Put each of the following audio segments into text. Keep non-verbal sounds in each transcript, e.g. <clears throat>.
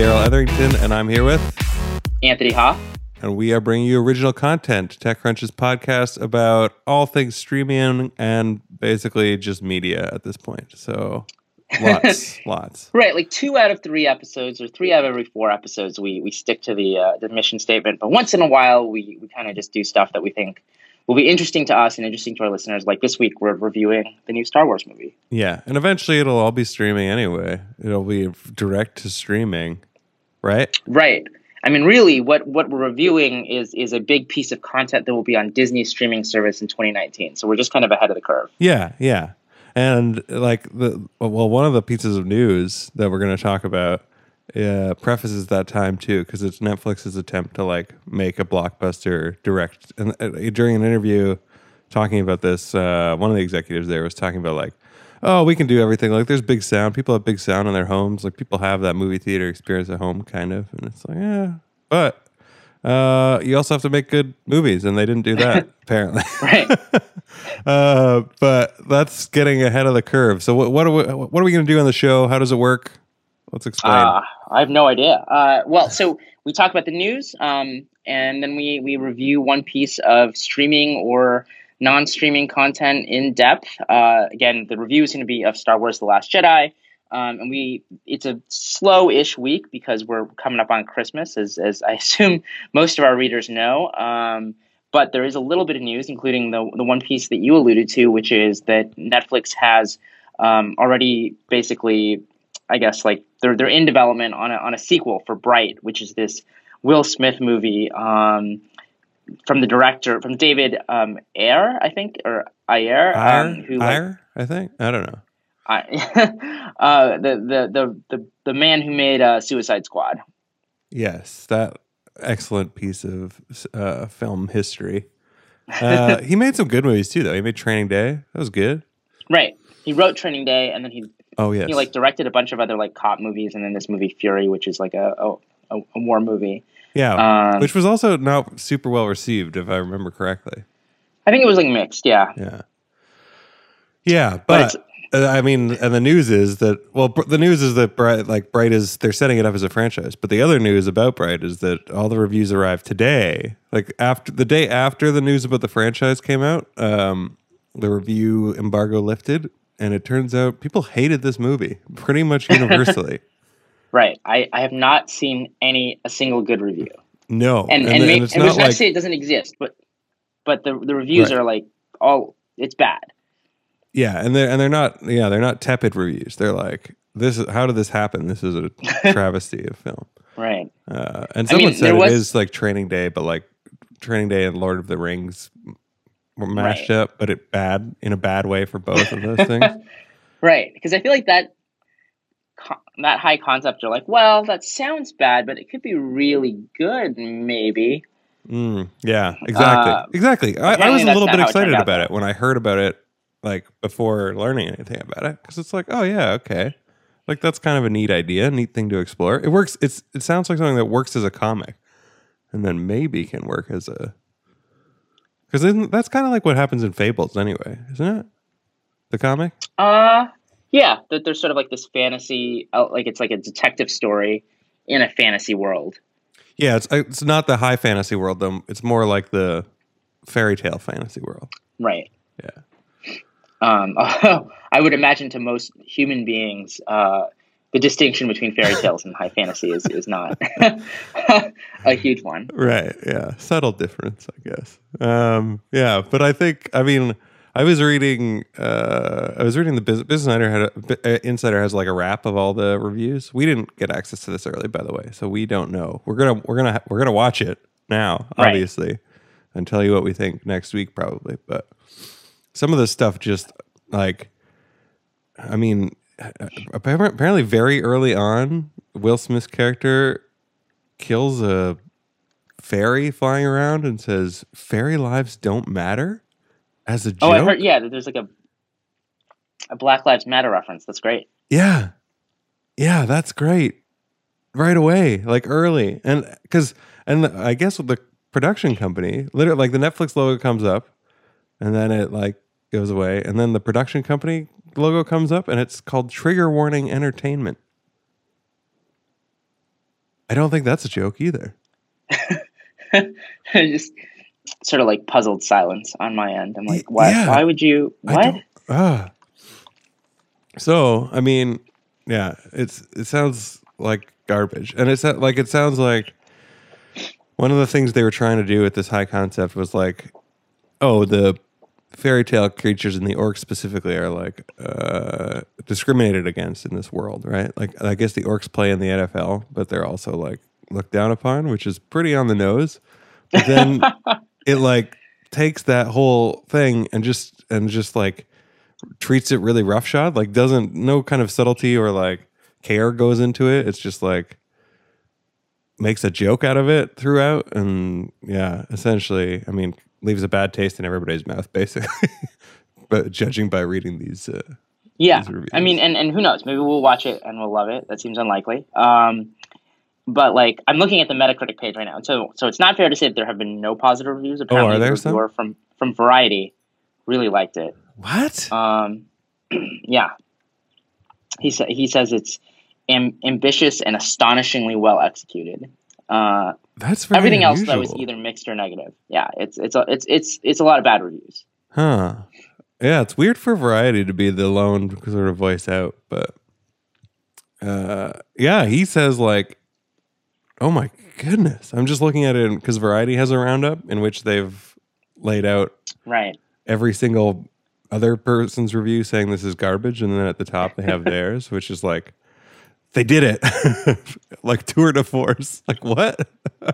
Hey, this is Darrell Etherington, and I'm here with, Anthony Ha. and we are bringing you original content, TechCrunch's podcast about all things streaming and basically just media at this point. So, <laughs> lots, lots. Right, like two out of three episodes, or three out of every four episodes, we we stick to the uh, the mission statement. But once in a while, we we kind of just do stuff that we think will be interesting to us and interesting to our listeners. Like this week, we're reviewing the new Star Wars movie. Yeah, and eventually it'll all be streaming anyway. It'll be direct to streaming, right? Right. I mean, really, what what we're reviewing is is a big piece of content that will be on Disney's streaming service in 2019. So we're just kind of ahead of the curve. Yeah, yeah. And like the well, one of the pieces of news that we're going to talk about uh, prefaces that time too, because it's Netflix's attempt to like make a blockbuster direct. And uh, during an interview talking about this, uh, one of the executives there was talking about like, oh, we can do everything. Like, there's big sound. People have big sound in their homes. Like, people have that movie theater experience at home, kind of. And it's like, yeah, but uh, you also have to make good movies, and they didn't do that <laughs> apparently. Right. <laughs> Uh, but that's getting ahead of the curve. So what what are we, what are we going to do on the show? How does it work? Let's explain. Uh, I have no idea. Uh, well, so we talk about the news, um, and then we we review one piece of streaming or non-streaming content in depth. Uh, again, the review is going to be of Star Wars: The Last Jedi, um, and we it's a slow-ish week because we're coming up on Christmas, as as I <laughs> assume most of our readers know. Um, but there is a little bit of news, including the the one piece that you alluded to, which is that Netflix has um, already basically I guess like they're they're in development on a on a sequel for Bright, which is this Will Smith movie um, from the director from David um, Ayer, I think, or Ayer, Ire, um, who like, I think. I don't know. I, <laughs> uh, the, the the the the man who made uh, Suicide Squad. Yes, that excellent piece of uh, film history. <laughs> Uh, he made some good movies too, though. He made Training Day. That was good. Right. He wrote Training Day, and then he Oh yes. he like directed a bunch of other like cop movies, and then this movie Fury, which is like a, a, a war movie. Yeah, Um, which was also not super well received, if I remember correctly. I think it was like mixed. Yeah. Yeah. Yeah, But but, uh, I mean, and the news is that well, the news is that Bright, like Bright is they're setting it up as a franchise. But the other news about Bright is that all the reviews arrived today, like after the day after the news about the franchise came out. Um, the review embargo lifted, and it turns out people hated this movie pretty much <laughs> universally. Right. I, I have not seen any a single good review. no, And and, and, may, and it's and not which not to say it doesn't exist, but but the the reviews Right. are like all it's bad. Yeah, and they're and they're not yeah they're not tepid reviews. They're like this is how did this happen? This is a <laughs> travesty of film. Right. Uh, and I mean, someone said there it was- is like Training Day, but like Training Day and Lord of the Rings were mashed Right. up, but it bad in a bad way for both of those things. <laughs> Right. Because I feel like that that high concept are like, well, that sounds bad, but it could be really good, maybe. Mm, yeah, exactly, Uh, exactly. I, I was a little bit it excited turned out, about it when I heard about it, like before learning anything about it, because it's like, oh yeah, okay, like that's kind of a neat idea, neat thing to explore. It works. It's it sounds like something that works as a comic, and then maybe can work as a. Because that's kind of like what happens in Fables, anyway, isn't it? The comic. Uh yeah, that there's sort of like this fantasy, uh, like it's like a detective story in a fantasy world. Yeah, it's it's not the high fantasy world though. It's more like the fairy tale fantasy world. Right. Yeah. Um, <laughs> I would imagine to most human beings, uh, the distinction between fairy <laughs> tales and high fantasy is, is not <laughs> a huge one. Right. Yeah. Subtle difference, I guess. Um, yeah, but I think I mean I was reading uh, I was reading the Business, Business Insider had a, uh, Insider has like a wrap of all the reviews. We didn't get access to this early, by the way, so we don't know. We're gonna we're gonna we're gonna watch it now, Right. obviously, and tell you what we think next week, probably. But some of the stuff just like, I mean, apparently apparently very early on, Will Smith's character kills a fairy flying around and says fairy lives don't matter as a joke. Oh, I heard. Yeah, there's like a a Black Lives Matter reference. That's great. Yeah. Yeah, that's great. Right away, like early. And cuz and I guess with the production company, literally like the Netflix logo comes up and then it like goes away and then the production company logo comes up and it's called Trigger Warning Entertainment. I don't think that's a joke either. <laughs> just sort of like puzzled silence on my end. I'm like, why? Yeah. Why would you? What? Ah. So I mean, yeah, it's it sounds like garbage, and it's like it sounds like one of the things they were trying to do with this high concept was like, oh, the fairy tale creatures and the orcs specifically are like uh, discriminated against in this world, right? Like, I guess the orcs play in the NFL, but they're also like looked down upon, which is pretty on the nose. But then <laughs> it like takes that whole thing and just and just like treats it really roughshod like doesn't no kind of subtlety or like care goes into it it's just like makes a joke out of it throughout and yeah essentially i mean leaves a bad taste in everybody's mouth basically <laughs> but judging by reading these uh, Yeah. I mean, and, and who knows? Maybe we'll watch it and we'll love it. That seems unlikely. Um, but like, I'm looking at the Metacritic page right now, so so it's not fair to say that there have been no positive reviews. Apparently, Oh, are there the some? from from Variety really liked it. what Um, <clears throat> yeah, he sa- he says it's am- ambitious and astonishingly well executed. Uh, that's very everything else unusual. though is either mixed or negative. Yeah, it's it's a, it's it's it's a lot of bad reviews. huh yeah it's weird for variety to be the lone sort of voice out but uh yeah he says like oh my goodness. I'm just looking at it because variety has a roundup in which they've laid out Right. every single other person's review saying this is garbage and then at the top they have <laughs> theirs which is like they did it. <laughs> Like tour de force like what? <laughs>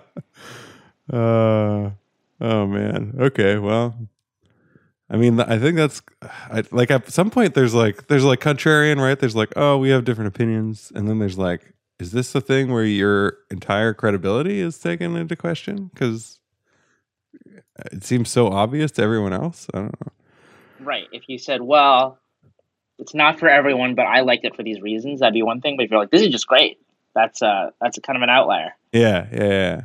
Uh oh man. Okay well i mean i think that's I, like at some point there's like there's like contrarian right? There's like oh we have different opinions. And then there's like is this the thing where your entire credibility is taken into question because it seems so obvious to everyone else i don't know Right. If you said, well, it's not for everyone, but I liked it for these reasons, that'd be one thing. But if you're like, this is just great, that's uh that's a kind of an outlier. Yeah, yeah, yeah.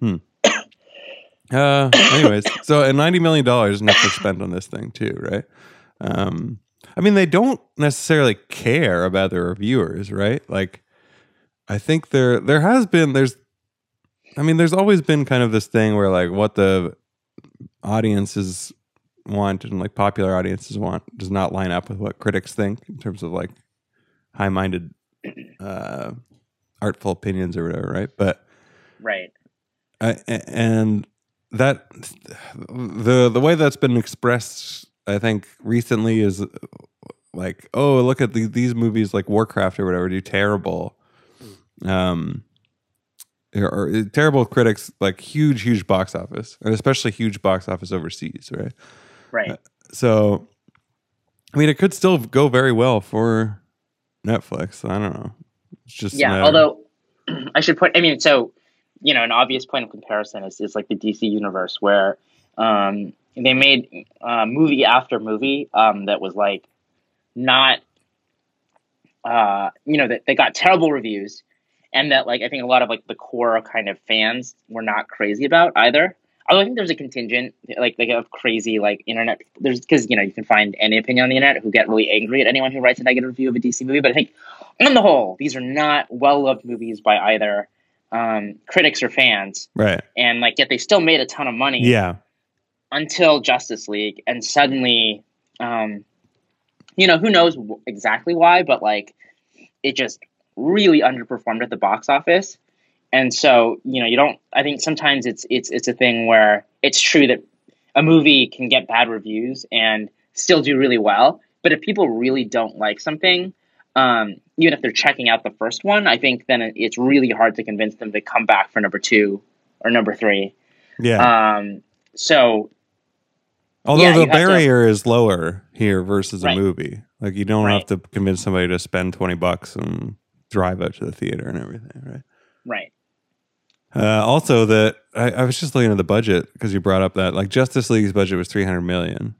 Hmm. <coughs> uh, anyways, so and ninety million dollars enough to spend on this thing too, right? Um, I mean, they don't necessarily care about their reviewers, right? Like, I think there there has been there's, I mean, there's always been kind of this thing where like what the audiences want and like popular audiences want does not line up with what critics think in terms of like high minded, uh, artful opinions or whatever, right? But Right. I, and that the the way that's been expressed i think recently is like oh look at the, these movies like warcraft or whatever do terrible um or, or terrible critics like huge huge box office and especially huge box office overseas right Right. so i mean it could still go very well for netflix i don't know it's just yeah. Although <clears throat> I should point, I mean, so you know, an obvious point of comparison is is like the DC universe where um they made uh, movie after movie um that was like not uh you know that they got terrible reviews and that like I think a lot of like the core kind of fans were not crazy about either. Although I think there's a contingent like like of crazy like internet there's because you know you can find any opinion on the internet who get really angry at anyone who writes a negative review of a DC movie. But I think on the whole, these are not well loved movies by either um, critics or fans, right and like yet they still made a ton of money yeah until Justice League, and suddenly, um, you know, who knows exactly why, but like it just really underperformed at the box office. And so, you know, you don't. I think sometimes it's it's it's a thing where it's true that a movie can get bad reviews and still do really well. But if people really don't like something, um, even if they're checking out the first one, I think then it's really hard to convince them to come back for number two or number three. yeah Um, so Although Yeah, the have to- barrier is lower here versus Right. a movie. Like you don't have to convince somebody to spend 20 bucks and drive out to the theater and everything, right? right. Uh, also that I, I was just looking at the budget because you brought up that like Justice League's budget was 300 million.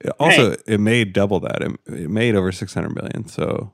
It also, it made double that. It, it made over 600 million. So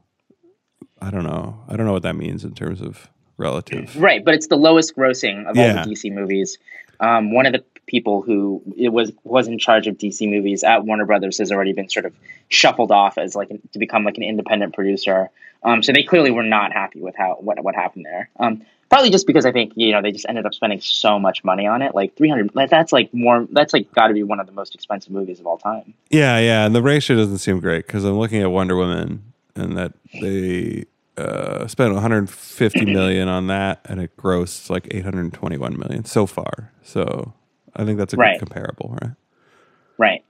I don't know. I don't know what that means in terms of relative. Right, but it's the lowest grossing of Yeah. all the DC movies. Um, one of the people who it was was in charge of DC movies at Warner Brothers has already been sort of shuffled off as like to become like an independent producer. Um, so they clearly were not happy with how what what happened there. Um, Partly just because I think you know they just ended up spending so much money on it, like three hundred. That's like more. That's like got to be one of the most expensive movies of all time. Yeah, yeah, and the ratio doesn't seem great because I'm looking at Wonder Woman and that they uh, spent 150 <clears throat> million on that, and it grossed like 821 million so far. So I think that's a Right. good comparable, right? Right.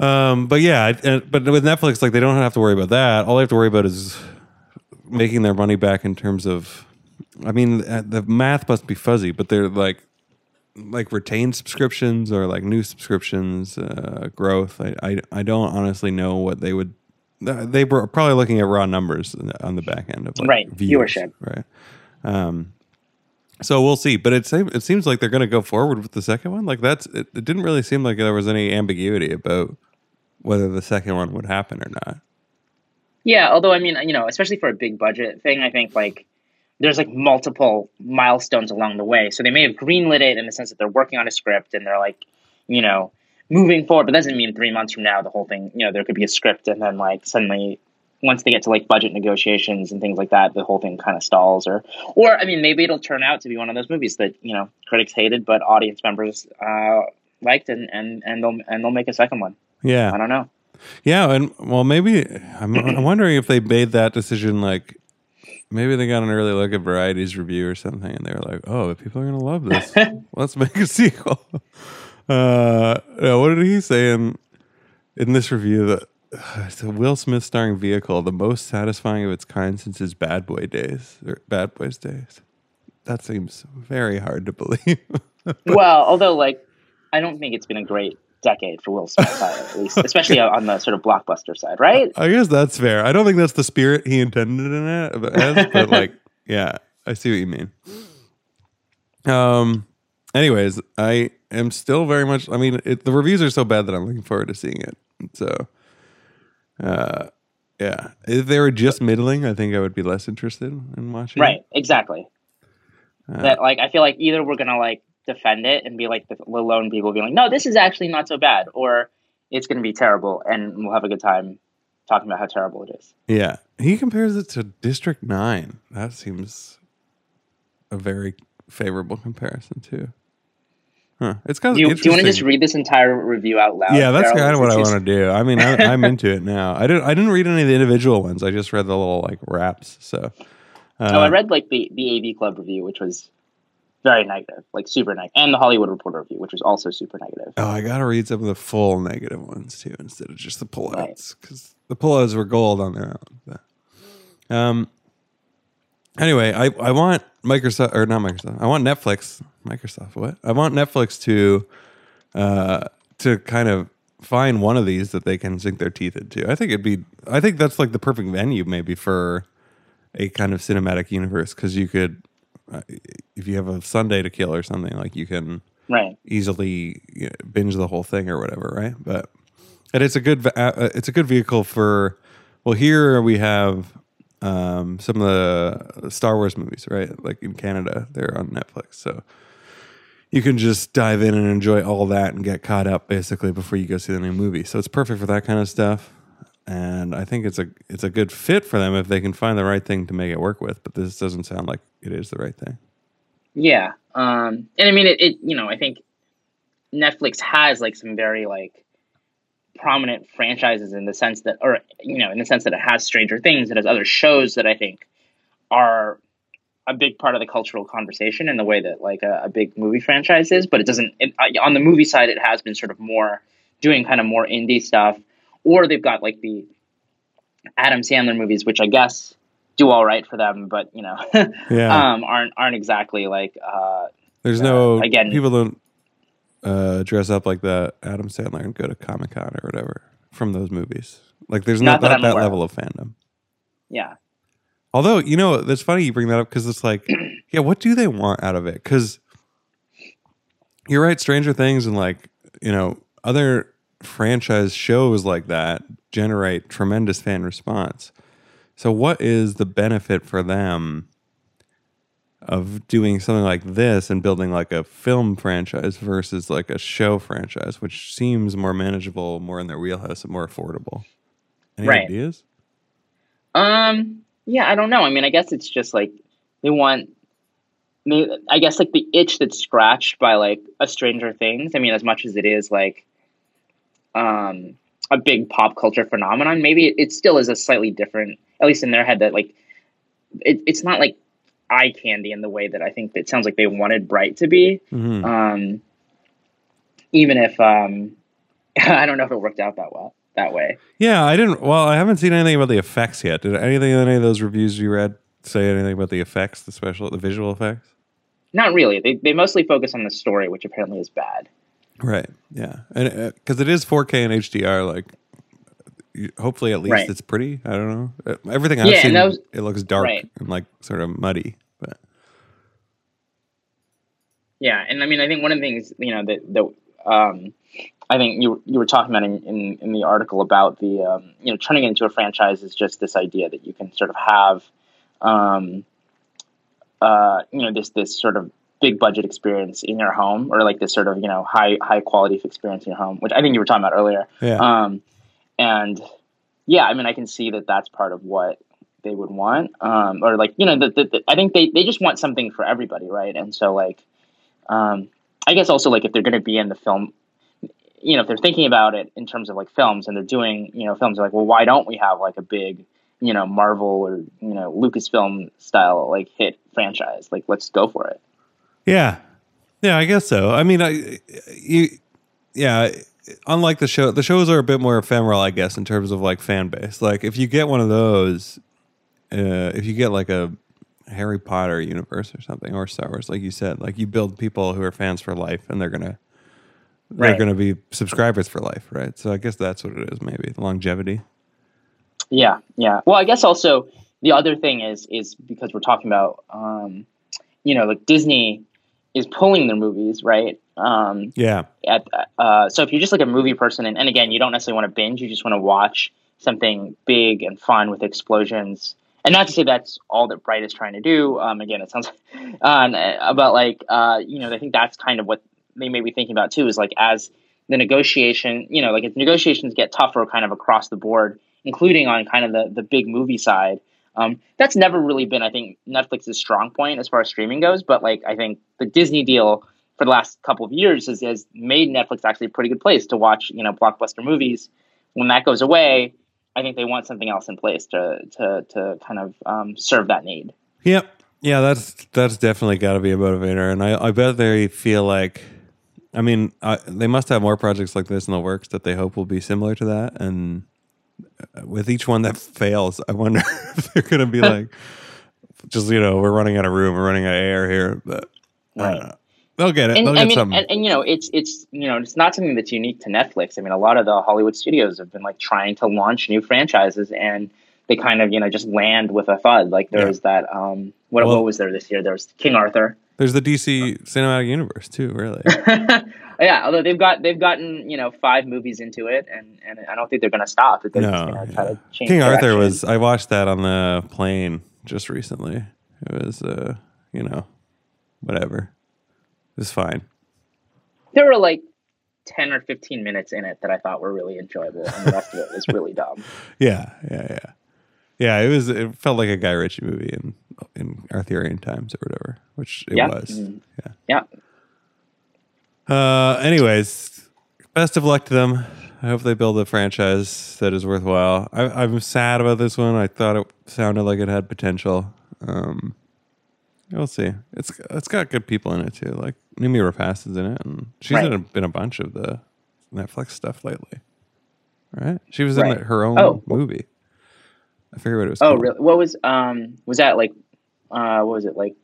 Um, but yeah, and, but with Netflix, like they don't have to worry about that. All they have to worry about is making their money back in terms of. I mean, uh, the math must be fuzzy, but they're like like retained subscriptions or like new subscriptions uh, growth. I, I I don't honestly know what they would. They were probably looking at raw numbers on the back end of like Right, viewers, viewership. right? Um, so we'll see, but it seems it seems like they're going to go forward with the second one. Like that's it, it. Didn't really seem like there was any ambiguity about whether the second one would happen or not. Yeah, although I mean, you know, especially for a big budget thing, I think like there's like multiple milestones along the way. So they may have greenlit it in the sense that they're working on a script and they're like, you know, moving forward. But that doesn't mean three months from now the whole thing, you know, there could be a script and then like suddenly once they get to like budget negotiations and things like that, the whole thing kind of stalls. Or, or I mean, maybe it'll turn out to be one of those movies that you know critics hated but audience members uh, liked, and and and they'll and they'll make a second one. Yeah, I don't know. Yeah, and well, maybe I'm, <clears throat> I'm wondering if they made that decision like maybe they got an early look at Variety's review or something, and they were like, "Oh, people are gonna love this. <laughs> Let's make a sequel." <laughs> Uh, what did he say in in this review that uh, <sighs> it's a Will Smith starring vehicle, the most satisfying of its kind since his Bad Boy days or Bad Boys days? That seems very hard to believe. <laughs> well, although like I don't think it's been a great decade for Will Smith, at least, <laughs> especially on the sort of blockbuster side, right? I guess that's fair. I don't think that's the spirit he intended in it, but, as, but like, <laughs> yeah, I see what you mean. Um. Anyways, I am still very much. I mean, it, the reviews are so bad that I'm looking forward to seeing it. So, uh, yeah, if they were just middling, I think I would be less interested in watching. Right, exactly. Uh, that like I feel like either we're gonna like defend it and be like the lone people being like, no, this is actually not so bad, or it's gonna be terrible and we'll have a good time talking about how terrible it is. Yeah, he compares it to District Nine. That seems a very favorable comparison too. Huh? It's kind of Do you, do you want to just read this entire review out loud? yeah, that's kind of what I want to do. I mean, I, I'm into it now. I didn't. I didn't read any of the individual ones. I just read the little like wraps. So, uh, Oh, I read like the the AV Club review, which was very negative, like super negative, and the Hollywood Reporter review, which was also super negative. Oh, I gotta read some of the full negative ones too, instead of just the pullouts, because the pullouts were gold on their own. But, um. Anyway, I I want Microsoft or not Microsoft. I want Netflix. Microsoft. What? I want Netflix to, uh, to kind of find one of these that they can sink their teeth into. I think it'd be. I think that's like the perfect venue maybe for a kind of cinematic universe because you could, if you have a Sunday to kill or something, like you can Right. easily you know, binge the whole thing or whatever, right? But and it's a good uh, it's a good vehicle for. Well, here we have um, some of the Star Wars movies, right? Like in Canada, they're on Netflix, so you can just dive in and enjoy all that and get caught up basically before you go see the new movie. So it's perfect for that kind of stuff. And I think it's a it's a good fit for them if they can find the right thing to make it work with. But this doesn't sound like it is the right thing. Yeah. Um, and I mean, it, it, you know, I think Netflix has like some very like prominent franchises in the sense that, or, you know, in the sense that it has Stranger Things, it has other shows that I think are a big part of the cultural conversation in the way that like a, a big movie franchise is, but it doesn't, it, uh, on the movie side, it has been sort of more doing kind of more indie stuff, or they've got like the Adam Sandler movies, which I guess do all right for them, but you know, <laughs> Yeah. um, aren't aren't exactly like uh, There's Uh, no again- people don't uh, dress up like that Adam Sandler and go to Comic Con or whatever from those movies. Like there's not, Not that that, that level of fandom. yeah, Although you know, that's funny you bring that up because it's like, <clears throat> yeah, what do they want out of it? Because you're right, Stranger Things and like you know other franchise shows like that generate tremendous fan response. So what is the benefit for them of doing something like this and building like a film franchise versus like a show franchise, which seems more manageable, more in their wheelhouse, and more affordable? Any Right. ideas? um, yeah. I don't know. I mean, I guess it's just like they want I guess like the itch that's scratched by like a Stranger Things. I mean, as much as it is like um, a big pop culture phenomenon, maybe it, it, still is a slightly different, at least in their head, that like it, it's not like eye candy in the way that I think it sounds like they wanted Bright to be. Mm-hmm. Um, even if um, <laughs> I don't know if it worked out that well that way. Yeah, I didn't. Well, I haven't seen anything about the effects yet. Did anything in any of those reviews you read say anything about the effects, the special, the visual effects? Not really. They they mostly focus on the story, which apparently is bad. Right. Yeah, and because uh, it is 4K and HDR, like hopefully at least right. it's pretty. I don't know. Uh, everything I've yeah, seen, those, it looks dark right. and like sort of muddy. But yeah, and I mean, I think one of the things you know that that um, I think you you were talking about in, in, in the article about the um, you know turning it into a franchise is just this idea that you can sort of have um, uh, you know this this sort of big budget experience in your home or like this sort of you know high high quality experience in your home which i think you were talking about earlier yeah. um and yeah i mean i can see that that's part of what they would want um or like you know the, the, the, i think they they just want something for everybody right and so like um i guess also like if they're going to be in the film you know if they're thinking about it in terms of like films and they're doing you know films like well why don't we have like a big you know Marvel or you know Lucasfilm style like hit franchise. Like let's go for it. Yeah, yeah, I guess so. I mean, I you yeah. Unlike the show, the shows are a bit more ephemeral, I guess, in terms of like fan base. Like if you get one of those, uh, if you get like a Harry Potter universe or something, or Star Wars, like you said, like you build people who are fans for life, and they're gonna they're right. gonna be subscribers for life, right? So I guess that's what it is, maybe longevity. Yeah, yeah. Well, I guess also the other thing is is because we're talking about um, you know like Disney is pulling their movies right. Um, yeah. At uh, so if you're just like a movie person, and, and again, you don't necessarily want to binge, you just want to watch something big and fun with explosions. And not to say that's all that Bright is trying to do. Um, again, it sounds <laughs> uh, about like uh, you know I think that's kind of what they may be thinking about too. Is like as the negotiation, you know, like if negotiations get tougher, kind of across the board including on kind of the, the big movie side. Um, that's never really been, I think, Netflix's strong point as far as streaming goes. But like, I think the Disney deal for the last couple of years has, has made Netflix actually a pretty good place to watch, you know, blockbuster movies. When that goes away, I think they want something else in place to to to kind of um, serve that need. Yep. Yeah, that's that's definitely got to be a motivator, and I, I bet they feel like, I mean, I, they must have more projects like this in the works that they hope will be similar to that, and with each one that fails, I wonder <laughs> if they're going to be like, just you know, we're running out of room, we're running out of air here, but right. they'll get it. And, they'll I mean, something. And, and, you know, it's it's you know, it's not something that's unique to Netflix. I mean, a lot of the Hollywood studios have been like trying to launch new franchises, and they kind of you know just land with a thud. Like there yeah. was that um, what well, what was there this year? There was King Arthur. There's the DC cinematic universe too, really. <laughs> yeah, although they've got they've gotten you know five movies into it, and, and I don't think they're going to stop. They're no, yeah. King Arthur was. I watched that on the plane just recently. It was, uh, you know, whatever. It was fine. There were like ten or fifteen minutes in it that I thought were really enjoyable, and the rest of it was really dumb. <laughs> Yeah, yeah, yeah. Yeah, it was. It felt like a Guy Ritchie movie in in Arthurian times or whatever, which it yeah. was. Mm-hmm. Yeah. Yeah. Uh, anyways, best of luck to them. I hope they build a franchise that is worthwhile. I, am sad about this one. I thought it sounded like it had potential. Um, we'll see. It's it's got good people in it too. Like Noomi Rapace is in it, and she's right. in a, been a bunch of the Netflix stuff lately. Right? She was right. in the, her own oh. movie. I forget what it was. Oh, called. really? What was um? Was that like? Uh, what was it like?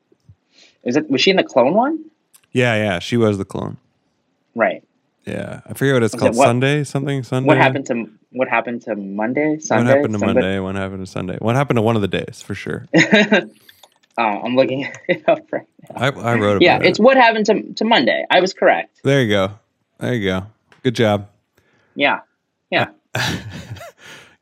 Is it was she in the clone one? Yeah, yeah, she was the clone. Right. Yeah, I forget what it's called. It what, Sunday something. Sunday. What happened to What happened to Monday? Sunday. What happened to Sunday? Monday? What happened to Sunday? What happened to one of the days for sure? <laughs> Oh, I'm looking <laughs> it up right now. I, I wrote it. Yeah, it's what happened to to Monday. I was correct. There you go. There you go. Good job. Yeah. Yeah. <laughs>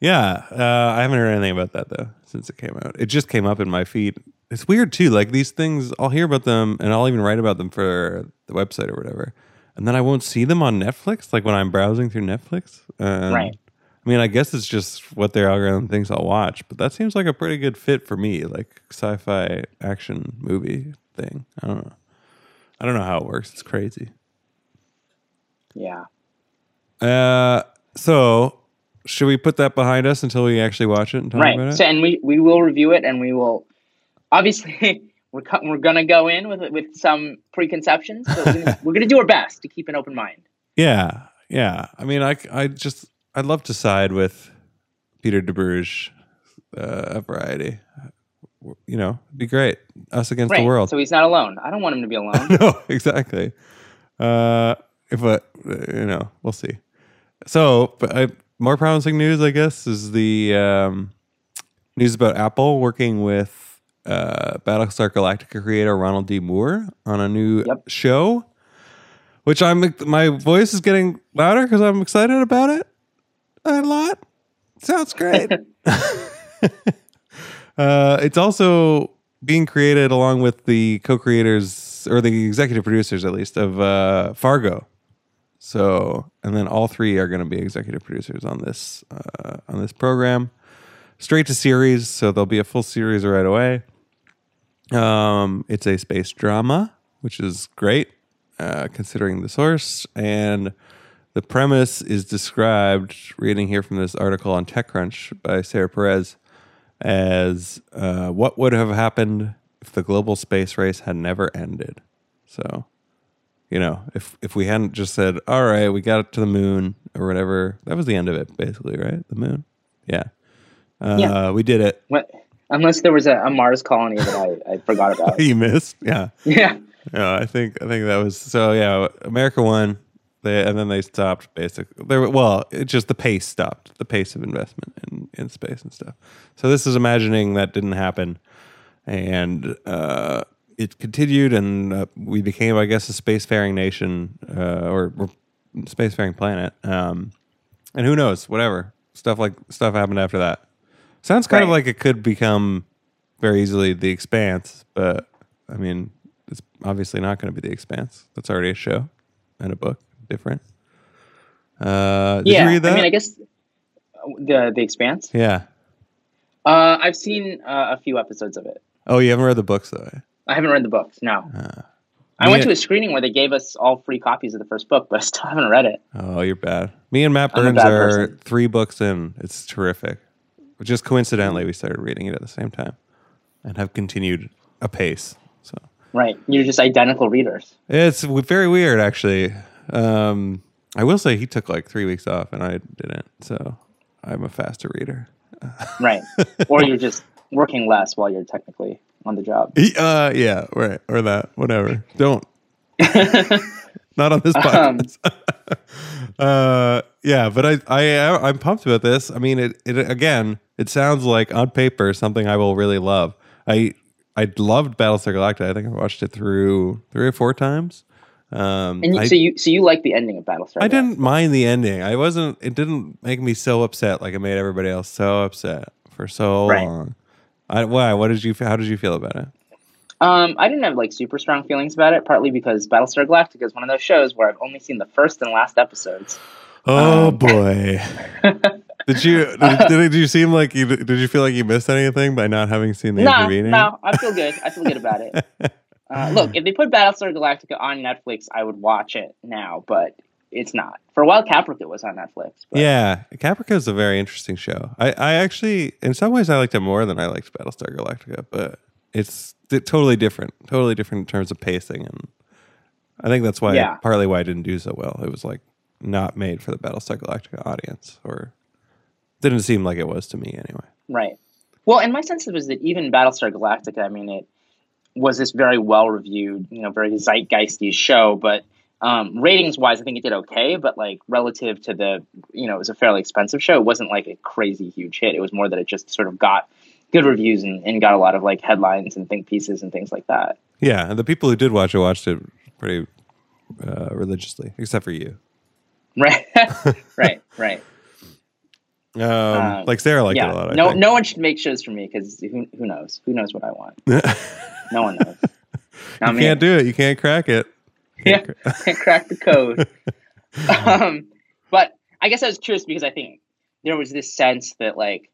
Yeah, uh, I haven't heard anything about that though since it came out. It just came up in my feed. It's weird too. Like these things, I'll hear about them and I'll even write about them for the website or whatever, and then I won't see them on Netflix. Like when I'm browsing through Netflix, right? I mean, I guess it's just what their algorithm thinks I'll watch, but that seems like a pretty good fit for me, like sci-fi action movie. thing. I don't know. I don't know how it works. It's crazy. Yeah. Uh, so should we put that behind us until we actually watch it and talk about Right. it? So, and we we will review it, and we will obviously <laughs> we're co- we're gonna go in with with some preconceptions, but we're gonna, <laughs> we're gonna do our best to keep an open mind. Yeah, yeah. I mean, I, I just, I'd love to side with Peter Debruge uh, at Variety. You know, it'd be great. Us against Right. the world. So he's not alone. I don't want him to be alone. <laughs> no, exactly. Uh, if uh, you know, we'll see. So, but I, more promising news, I guess, is the um, news about Apple working with uh, Battlestar Galactica creator Ronald D. Moore on a new Yep. show. Which I'm, my voice is getting louder because I'm excited about it a lot. Sounds great. <laughs> <laughs> uh, it's also being created along with the co-creators or the executive producers, at least, of uh, Fargo. So, and then all three are going to be executive producers on this uh, on this program, straight to series. So there'll be a full series right away. Um, it's a space drama, which is great, uh, considering the source and the premise is described. Reading here from this article on TechCrunch by Sarah Perez as uh, what would have happened if the global space race had never ended. So, you know, if if we hadn't just said, "All right, we got it to the moon" or whatever, that was the end of it, basically, right? The moon, yeah. Uh, Yeah. we did it. What, unless there was a, a Mars colony that I, I forgot <laughs> about. you missed, yeah. yeah. Yeah, I think I think that was so. Yeah, America won, they, and then they stopped. Basically, they were, well, it just the pace stopped, the pace of investment in, in space and stuff. So this is imagining that didn't happen, and uh, it continued, and uh, we became, I guess, a spacefaring nation uh, or, or spacefaring planet. Um, and who knows, whatever stuff like stuff happened after that. Sounds kind of like it could become very easily the Expanse, but I mean, it's obviously not going to be the Expanse. That's already a show and a book, different. Uh, did yeah. you read that? I mean, I guess the the Expanse. yeah. Uh, I've seen uh, a few episodes of it. Oh, you haven't read the books though. eh? I haven't read the books. No. Uh, I went to a screening where they gave us all free copies of the first book, but I still <laughs> haven't read it. Oh, you're bad. Me and Matt Burns are person. three books in. It's terrific. Just coincidentally, we started reading it at the same time and have continued apace. So Right. You're just identical readers. it's very weird, actually. Um, I will say he took like three weeks off and I didn't. So I'm a faster reader. <laughs> Right. or you're just working less while you're technically on the job. Uh, yeah, right. Or that, whatever. Don't. <laughs> Not on this Um, podcast. <laughs> uh, yeah, but I, I, I'm pumped about this. I mean, it, it again, it sounds like on paper something I will really love. I, I loved Battlestar Galactica. I think I watched it through three or four times. Um, And you, I, so you so you like the ending of Battlestar? I Galactica? didn't mind the ending. I wasn't. It didn't make me so upset like it made everybody else so upset for so Right. long. I, why? What did you? How did you feel about it? Um, I didn't have like super strong feelings about it, partly because Battlestar Galactica is one of those shows where I've only seen the first and last episodes. Oh Um, boy! <laughs> did you did, did you seem like you did you feel like you missed anything by not having seen the No, intervening? no, I feel good. I feel good about it. <laughs> Uh, look, if they put Battlestar Galactica on Netflix, I would watch it now, but it's not. For a while, Caprica was on Netflix. But Yeah, Caprica is a very interesting show. I, I actually, in some ways, I liked it more than I liked Battlestar Galactica, but it's totally different, totally different in terms of pacing, and I think that's why Yeah. partly why I didn't do so well. It was like not made for the Battlestar Galactica audience, or didn't seem like it was to me anyway. Right. Well, and my sense was that even Battlestar Galactica, I mean, it was this very well reviewed, you know, very zeitgeisty show, but um, ratings wise, I think it did okay. But like relative to the, you know, it was a fairly expensive show. It wasn't like a crazy huge hit. It was more that it just sort of got good reviews and, and got a lot of like headlines and think pieces and things like that. Yeah, and the people who did watch it watched it pretty uh, religiously, except for you. <laughs> Right. <laughs> right. Right. Um, Um, like Sarah liked yeah. it a lot. I no, think. no one should make shows for me because who, who knows? Who knows what I want? <laughs> No one knows. Not you me. can't do it. You can't crack it. yeah, can't crack the code. um, but I guess I was curious because I think there was this sense that like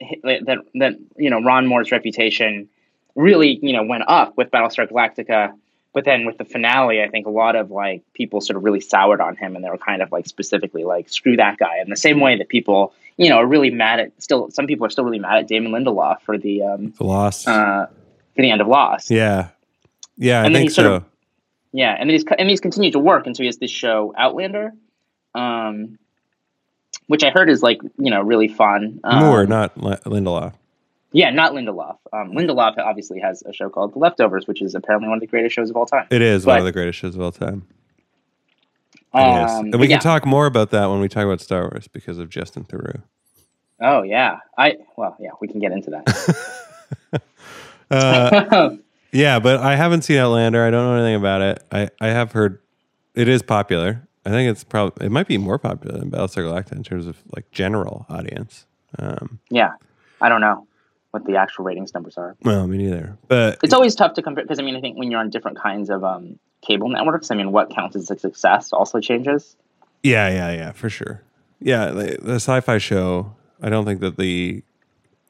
that that you know Ron Moore's reputation really you know went up with Battlestar Galactica. But then with the finale, I think a lot of like people sort of really soured on him, and they were kind of like specifically like screw that guy. In the same way that people, you know, are really mad at still some people are still really mad at Damon Lindelof for the um, The Lost. uh, for the end of Lost. yeah. Yeah, I And then think he sort so. of- Yeah, and then he's and he's continued to work, and so he has this show Outlander, um, which I heard is like you know really fun. Um, Moore, not Li- Lindelof. yeah, not Lindelof. Um, Lindelof obviously has a show called The Leftovers, which is apparently one of the greatest shows of all time. It is one of the greatest shows of all time. Um, and but we yeah. can talk more about that when we talk about Star Wars because of Justin Theroux. Oh yeah, I well yeah, we can get into that. <laughs> Uh, <laughs> yeah, but I haven't seen Outlander. I don't know anything about it. I, I have heard it is popular. I think it's probably it might be more popular than Battlestar Galactica in terms of like general audience. Um, yeah, I don't know what the actual ratings numbers are. well, me neither. But It's always tough to compare because I mean I think when you're on different kinds of um, cable networks, I mean what counts as a success also changes. Yeah, yeah, yeah, for sure. Yeah, the, the sci-fi show. I don't think that the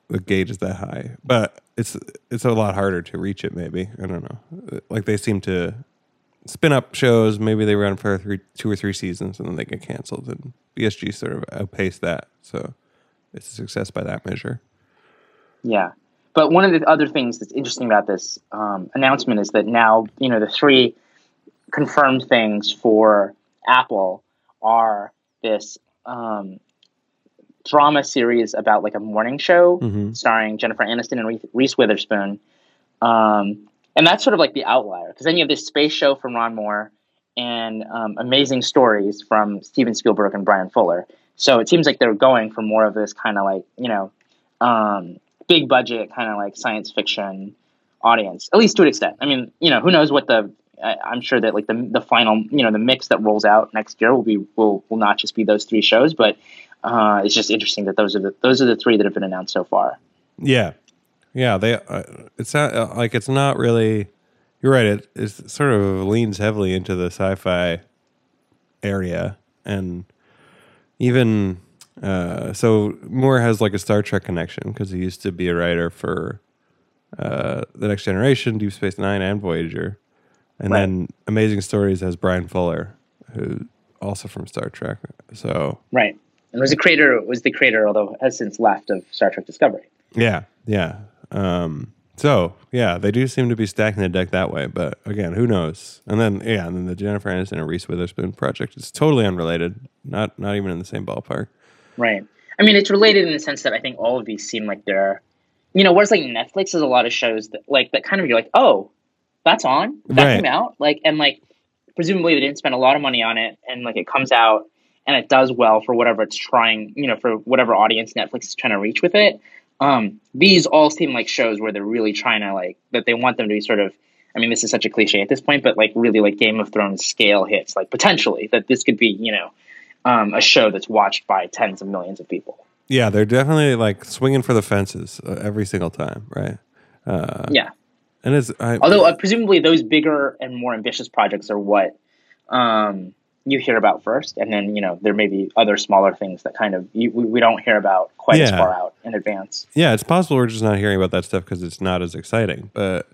the gauge is that high, but it's it's a lot harder to reach it. Maybe I don't know. Like they seem to spin up shows. Maybe they run for three, two or three seasons, and then they get canceled. And BSG sort of outpaced that, so it's a success by that measure. Yeah. But one of the other things that's interesting about this um, announcement is that now, you know, the three confirmed things for Apple are this um, drama series about like a morning show Mhm. starring Jennifer Aniston and Reese- Reese Witherspoon. Um, and that's sort of like the outlier because then you have this space show from Ron Moore and um, amazing stories from Steven Spielberg and Bryan Fuller. So it seems like they're going for more of this kind of like, you know, um, big budget kind of like science fiction audience, at least to an extent. I mean, you know, who knows what the I, I'm sure that like the the final you know the mix that rolls out next year will be will will not just be those three shows, but uh, it's just interesting that those are the those are the three that have been announced so far. Yeah, yeah. They uh, it's not uh, like it's not really. You're right. It it sort of leans heavily into the sci-fi area, and even uh, so, Moore has like a Star Trek connection because he used to be a writer for uh, the Next Generation, Deep Space Nine, and Voyager, and Right. then Amazing Stories has Bryan Fuller, who also from Star Trek. So Right. And was the creator was the creator, although has since left of Star Trek Discovery. Yeah, yeah. Um, so yeah, they do seem to be stacking the deck that way. But again, who knows? And then yeah, and then the Jennifer Aniston and Reese Witherspoon project is totally unrelated. Not not even in the same ballpark. Right. I mean, it's related in the sense that I think all of these seem like they're, you know, whereas like Netflix has a lot of shows that like that kind of you're like, oh, that's on, that Right. came out, like, and like presumably they didn't spend a lot of money on it, and like it comes out and it does well for whatever it's trying, you know, for whatever audience Netflix is trying to reach with it. Um, these all seem like shows where they're really trying to like that they want them to be sort of. I mean, this is such a cliche at this point, but like really like Game of Thrones scale hits, like potentially that this could be, you know, um, a show that's watched by tens of millions of people. Yeah, they're definitely like swinging for the fences uh, every single time, right? Uh, Yeah. and it's I, Although uh, presumably those bigger and more ambitious projects are what um, you hear about first, and then you know there may be other smaller things that kind of you, we, we don't hear about quite as far out in advance. yeah, it's possible we're just not hearing about that stuff because it's not as exciting. But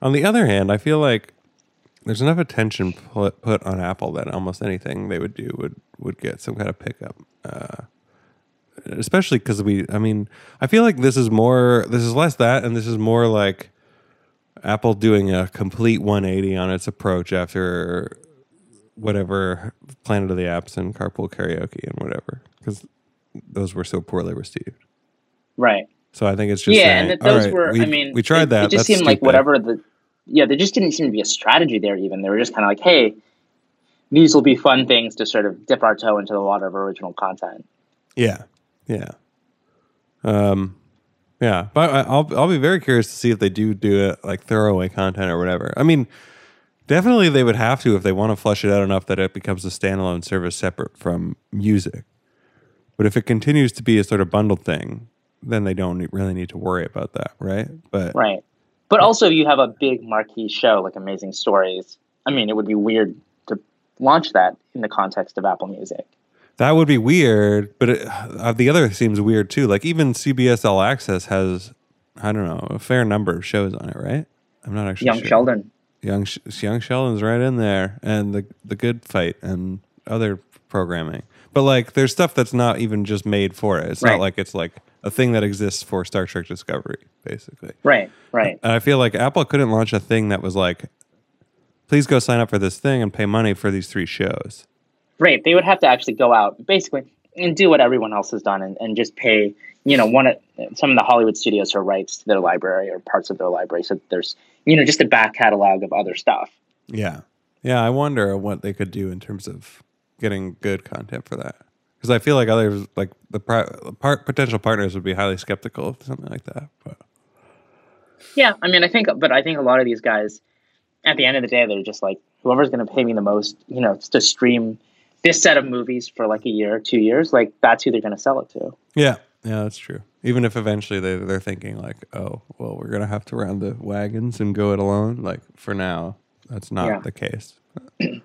on the other hand, I feel like there's enough attention put, put on Apple that almost anything they would do would would get some kind of pickup. Uh, especially because we, I mean, I feel like this is more, this is less that, and this is more like Apple doing a complete 180 on its approach after whatever Planet of the Apps and Carpool Karaoke and whatever, because those were so poorly received. Right. So I think it's just yeah, saying, and that those right, were. we, I mean, we tried it, that. It just That's seemed like whatever the. Yeah, there just didn't seem to be a strategy there. Even they were just kind of like, hey, these will be fun things to sort of dip our toe into the water of original content. Yeah, yeah, um, yeah. But I'll I'll be very curious to see if they do do it like throwaway content or whatever. I mean, definitely they would have to if they want to flush it out enough that it becomes a standalone service separate from music. But if it continues to be a sort of bundled thing, then they don't really need to worry about that, right? But Right. But also, you have a big marquee show like Amazing Stories. I mean, it would be weird to launch that in the context of Apple Music. That would be weird, but it, uh, the other seems weird too. Like even CBS All Access has I don't know a fair number of shows on it, right? I'm not actually Young sure. Sheldon. Young Young Sheldon's right in there, and the the Good Fight and other programming. But like, there's stuff that's not even just made for it. It's Right. not like it's like a thing that exists for Star Trek Discovery, basically. Right, right. And I feel like Apple couldn't launch a thing that was like, please go sign up for this thing and pay money for these three shows. Right. They would have to actually go out basically and do what everyone else has done and, and just pay, you know, one of some of the Hollywood studios for rights to their library or parts of their library. So there's, you know, just a back catalog of other stuff. Yeah. Yeah. I wonder what they could do in terms of getting good content for that. Because I feel like others, like the pri- part, potential partners, would be highly skeptical of something like that. But Yeah. I mean, I think, but I think a lot of these guys, at the end of the day, they're just like, whoever's going to pay me the most, you know, to stream this set of movies for like a year, two years, like that's who they're going to sell it to. yeah, yeah, that's true. Even if eventually they they're thinking like, oh, well, we're gonna have to round the wagons and go it alone. Like for now, that's not Yeah. the case. <clears throat>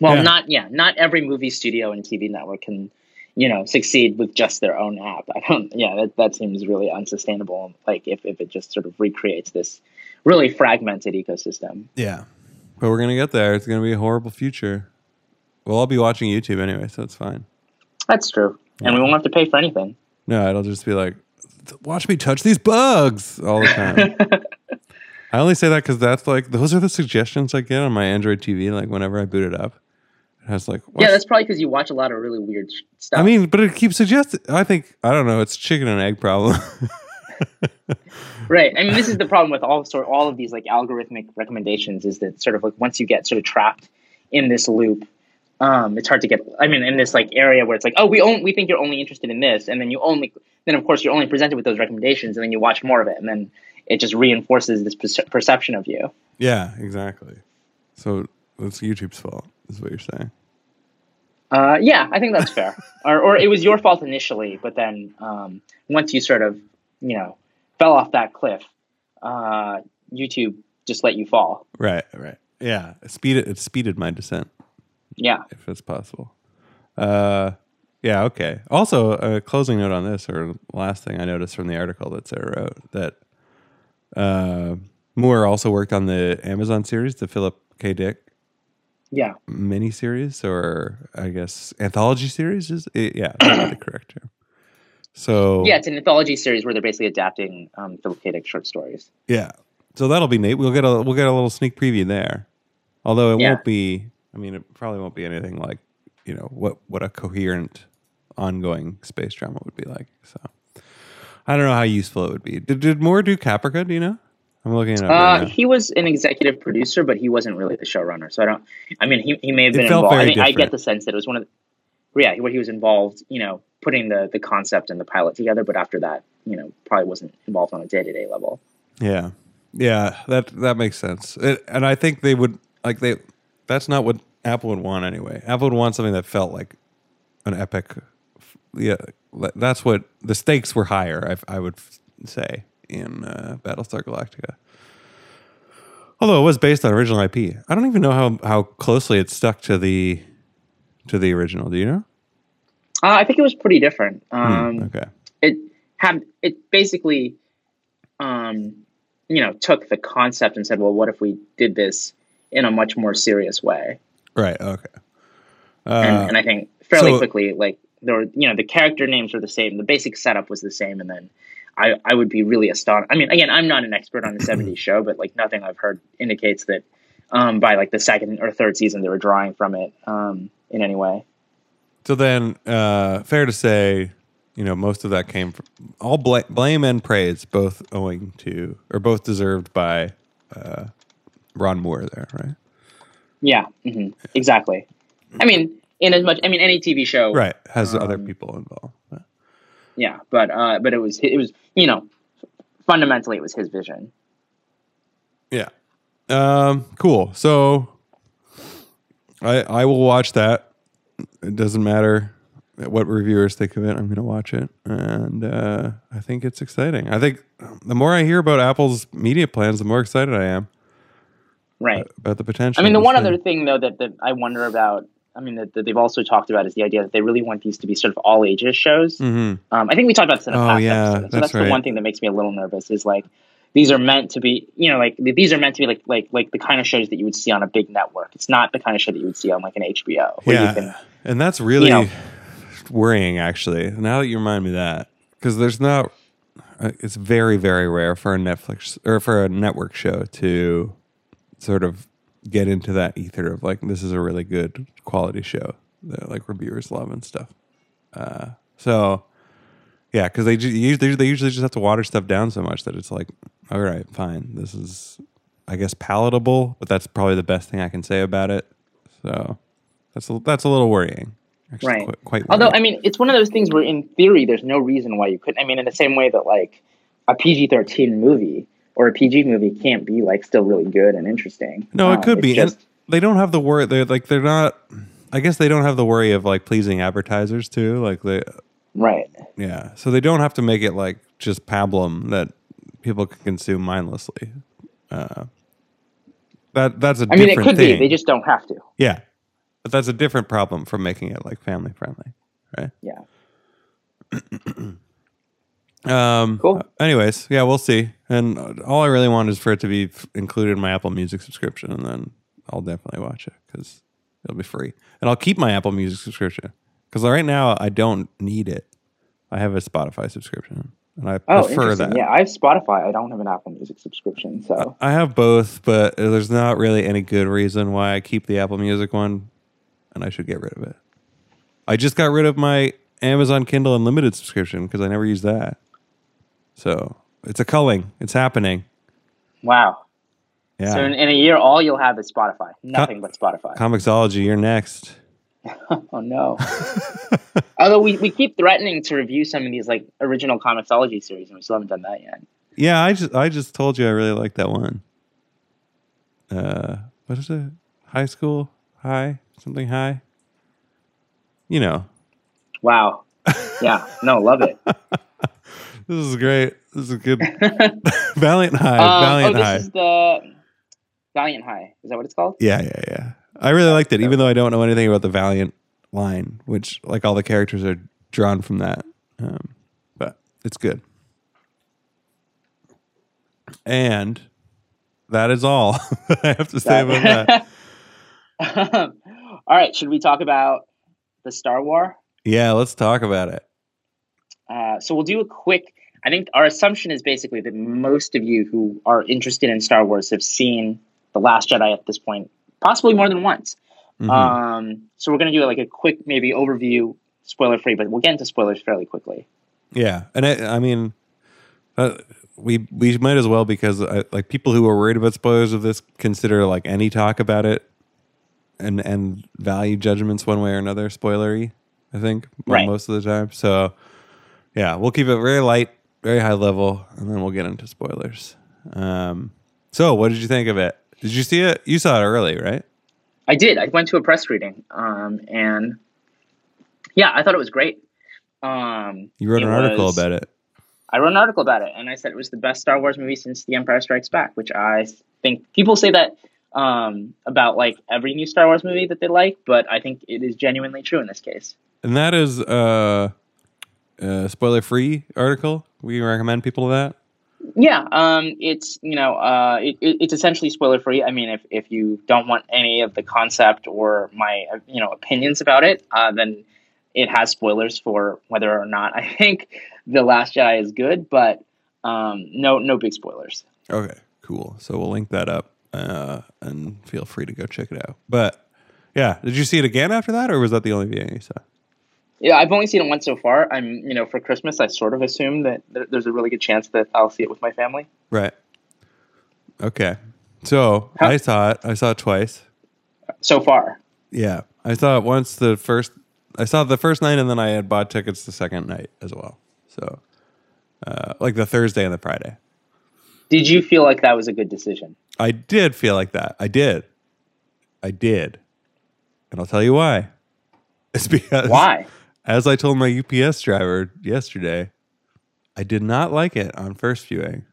Well, Yeah. not yeah, not every movie studio and TV network can, you know, succeed with just their own app. I don't. Yeah, that that seems really unsustainable. Like if if it just sort of recreates this really fragmented ecosystem. Yeah, but we're gonna get there. It's gonna be a horrible future. Well, I'll be watching YouTube anyway, so it's fine. That's true, and we won't have to pay for anything. No, it'll just be like, watch me touch these bugs all the time. <laughs> I only say that because that's like those are the suggestions I get on my Android TV. Like whenever I boot it up, it has like, Yeah, that's probably because you watch a lot of really weird stuff. I mean, but it keeps suggesting. I think I don't know. It's chicken and egg problem. <laughs> right. I mean, this is the problem with all sort all of these like algorithmic recommendations is that sort of like once you get sort of trapped in this loop, um, it's hard to get. I mean, in this like area where it's like, oh, we only we think you're only interested in this, and then you only then of course you're only presented with those recommendations, and then you watch more of it, and then it just reinforces this perce- perception of you. yeah, exactly. So it's YouTube's fault, is what you're saying. Uh, yeah, I think that's fair. <laughs> or, or it was your fault initially, but then um, once you sort of, you know, fell off that cliff, uh, YouTube just let you fall. Right, right. Yeah, it speeded it speeded my descent. Yeah. if it's possible. Uh, yeah, okay. Also, a closing note on this, or last thing I noticed from the article that Sarah wrote, that uh, Moore also worked on the Amazon series, the Philip K. Dick Yeah. miniseries, or I guess anthology series. Is it, yeah, that's the correct term. So Yeah, it's an anthology series where they're basically adapting um, Philip K. Dick short stories. yeah, so that'll be neat. We'll get a we'll get a little sneak preview there. Although it Yeah. won't be. I mean, it probably won't be anything like you know what what a coherent ongoing space drama would be like. So I don't know how useful it would be. Did, did Moore do Caprica? Do you know? I'm looking it up. right Uh, he was an executive producer, but he wasn't really the showrunner. So I don't. I mean, he, he may have It been involved. I, mean, I get the sense that it was one of the. Yeah, where he was involved, you know, putting the the concept and the pilot together, but after that, you know, probably wasn't involved on a day to day level. Yeah, yeah, that that makes sense. It, and I think they would like they. That's not what Apple would want anyway. Apple would want something that felt like an epic. Yeah, that's what the stakes were higher. I, I would say in uh, Battlestar Galactica. Although it was based on original IP, I don't even know how how closely it stuck to the to the original. Do you know? Uh, I think it was pretty different. Hmm, Um, okay. It had it basically, um, you know, took the concept and said, well, what if we did this in a much more serious way? Right. Okay. and, Uh, and I think fairly so- quickly, like there were, you know, the character names were the same, the basic setup was the same, and then I, I would be really astonished. I mean, again, I'm not an expert on the <clears throat> '70s show, but like nothing I've heard indicates that um, by like the second or third season they were drawing from it um, in any way. So then, uh, fair to say, you know, most of that came from all bla- blame and praise, both owing to or both deserved by uh, Ron Moore. There, right? Yeah, hmm exactly. I mean, in as much, I mean, any TV show, Right. Has other Um, people involved. But- Yeah, but uh, but it was it was you know fundamentally it was his vision. Yeah. Um, cool. So I I will watch that. It doesn't matter what reviewers think of it. I'm going to watch it, and uh, I think it's exciting. I think the more I hear about Apple's media plans, the more excited I am Right. about the potential. I mean, the one this other thing. thing though that, that I wonder about I mean, that, that they've also talked about is the idea that they really want these to be sort of all ages shows. hmm Um, I think we talked about this in a Oh, past yeah, episode. So that's that's right. the one thing that makes me a little nervous is like these are meant to be, you know, like these are meant to be like like like the kind of shows that you would see on a big network. It's not the kind of show that you would see on like an HBO. Yeah, You can, and that's really you know- worrying. Actually, now that you remind me of that, because there's not. uh, It's very very rare for a Netflix or for a network show to sort of get into that ether of like this is a really good quality show that like reviewers love and stuff. Uh, so yeah, because they, ju- they usually just have to water stuff down so much that it's like, all right, fine, this is I guess palatable, but that's probably the best thing I can say about it. So that's a, that's a little worrying. Actually, Right. Quite, quite although. I mean, it's one of those things where in theory there's no reason why you couldn't. I mean, in the same way that like a PG thirteen movie or a PG movie can't be like still really good and interesting. no, it could it's be. Just, and they don't have the worry. They're like they're not. I guess they don't have the worry of like pleasing advertisers too. Like they, right. yeah. So they don't have to make it like just pablum that people can consume mindlessly. Uh, that that's a I mean, it could thing. be. They just don't have to. yeah, but that's a different problem from making it like family friendly, right? Yeah. <clears throat> Um, Cool. Anyways, yeah, we'll see. And all I really want is for it to be f- included in my Apple Music subscription, and then I'll definitely watch it because it'll be free. And I'll keep my Apple Music subscription because right now I don't need it. I have a Spotify subscription, and I Oh, prefer that. Yeah, I have Spotify. I don't have an Apple Music subscription, so I have both, but there's not really any good reason why I keep the Apple Music one, and I should get rid of it. I just got rid of my Amazon Kindle Unlimited subscription because I never used that. So it's a culling. It's happening. wow. Yeah. So in, in a year, all you'll have is Spotify. Nothing but Spotify. Comixology, you're next. <laughs> oh no. <laughs> Although we, we keep threatening to review some of these like original Comixology series, and we still haven't done that yet. Yeah, I just I just told you I really like that one. Uh, what is it? High school high something high. You know, Wow. Yeah. No, love it. <laughs> this is great. This is a good. <laughs> <laughs> Valiant High, Um, Valiant oh, this High. is the Valiant High. Is that what it's called? Yeah, yeah, yeah. I really liked it, even though I don't know anything about the Valiant line, which like all the characters are drawn from that. Um, but it's good. And that is all <laughs> I have to say about that. all right. Should we talk about the Star War? Yeah, let's talk about it. Uh, so we'll do a quick. I think our assumption is basically that most of you who are interested in Star Wars have seen The Last Jedi at this point, possibly more than once. Mhm. Um, so we're going to do like a quick, maybe overview, spoiler free, but we'll get into spoilers fairly quickly. yeah, and I, I mean, uh, we we might as well because I, like people who are worried about spoilers of this consider like any talk about it and and value judgments one way or another spoilery. I think Right. most of the time. So yeah, we'll keep it very light, very high level, and then we'll get into spoilers. Um, so what did you think of it? Did you see it? You saw it early, right? I did. I went to a press reading, um, and yeah, I thought it was great. Um, You wrote an article was- about it. I wrote an article about it, and I said it was the best Star Wars movie since The Empire Strikes Back, which I think people say that um, about like every new Star Wars movie that they like, but I think it is genuinely true in this case. And that is uh, a spoiler free article. We recommend people that. Yeah, um, it's you know, uh, it, it- it's essentially spoiler free. I mean, if if you don't want any of the concept or my uh, you know opinions about it, uh, then it has spoilers for whether or not I <laughs> think the Last Jedi is good, but um, no no big spoilers. Okay, cool. So we'll link that up uh, and feel free to go check it out. But yeah, did you see it again after that, or was that the only viewing you saw? Yeah, I've only seen it once so far. I'm you know for Christmas, I sort of assume that there's a really good chance that I'll see it with my family. Right. Okay. So How- I saw it. I saw it twice. So far, Yeah, I saw it once the first. I saw the first night, and then I had bought tickets the second night as well. So, uh, like the Thursday and the Friday. did you feel like that was a good decision? I did feel like that. I did. I did. And I'll tell you why. It's because Why? As I told my UPS driver yesterday, I did not like it on first viewing,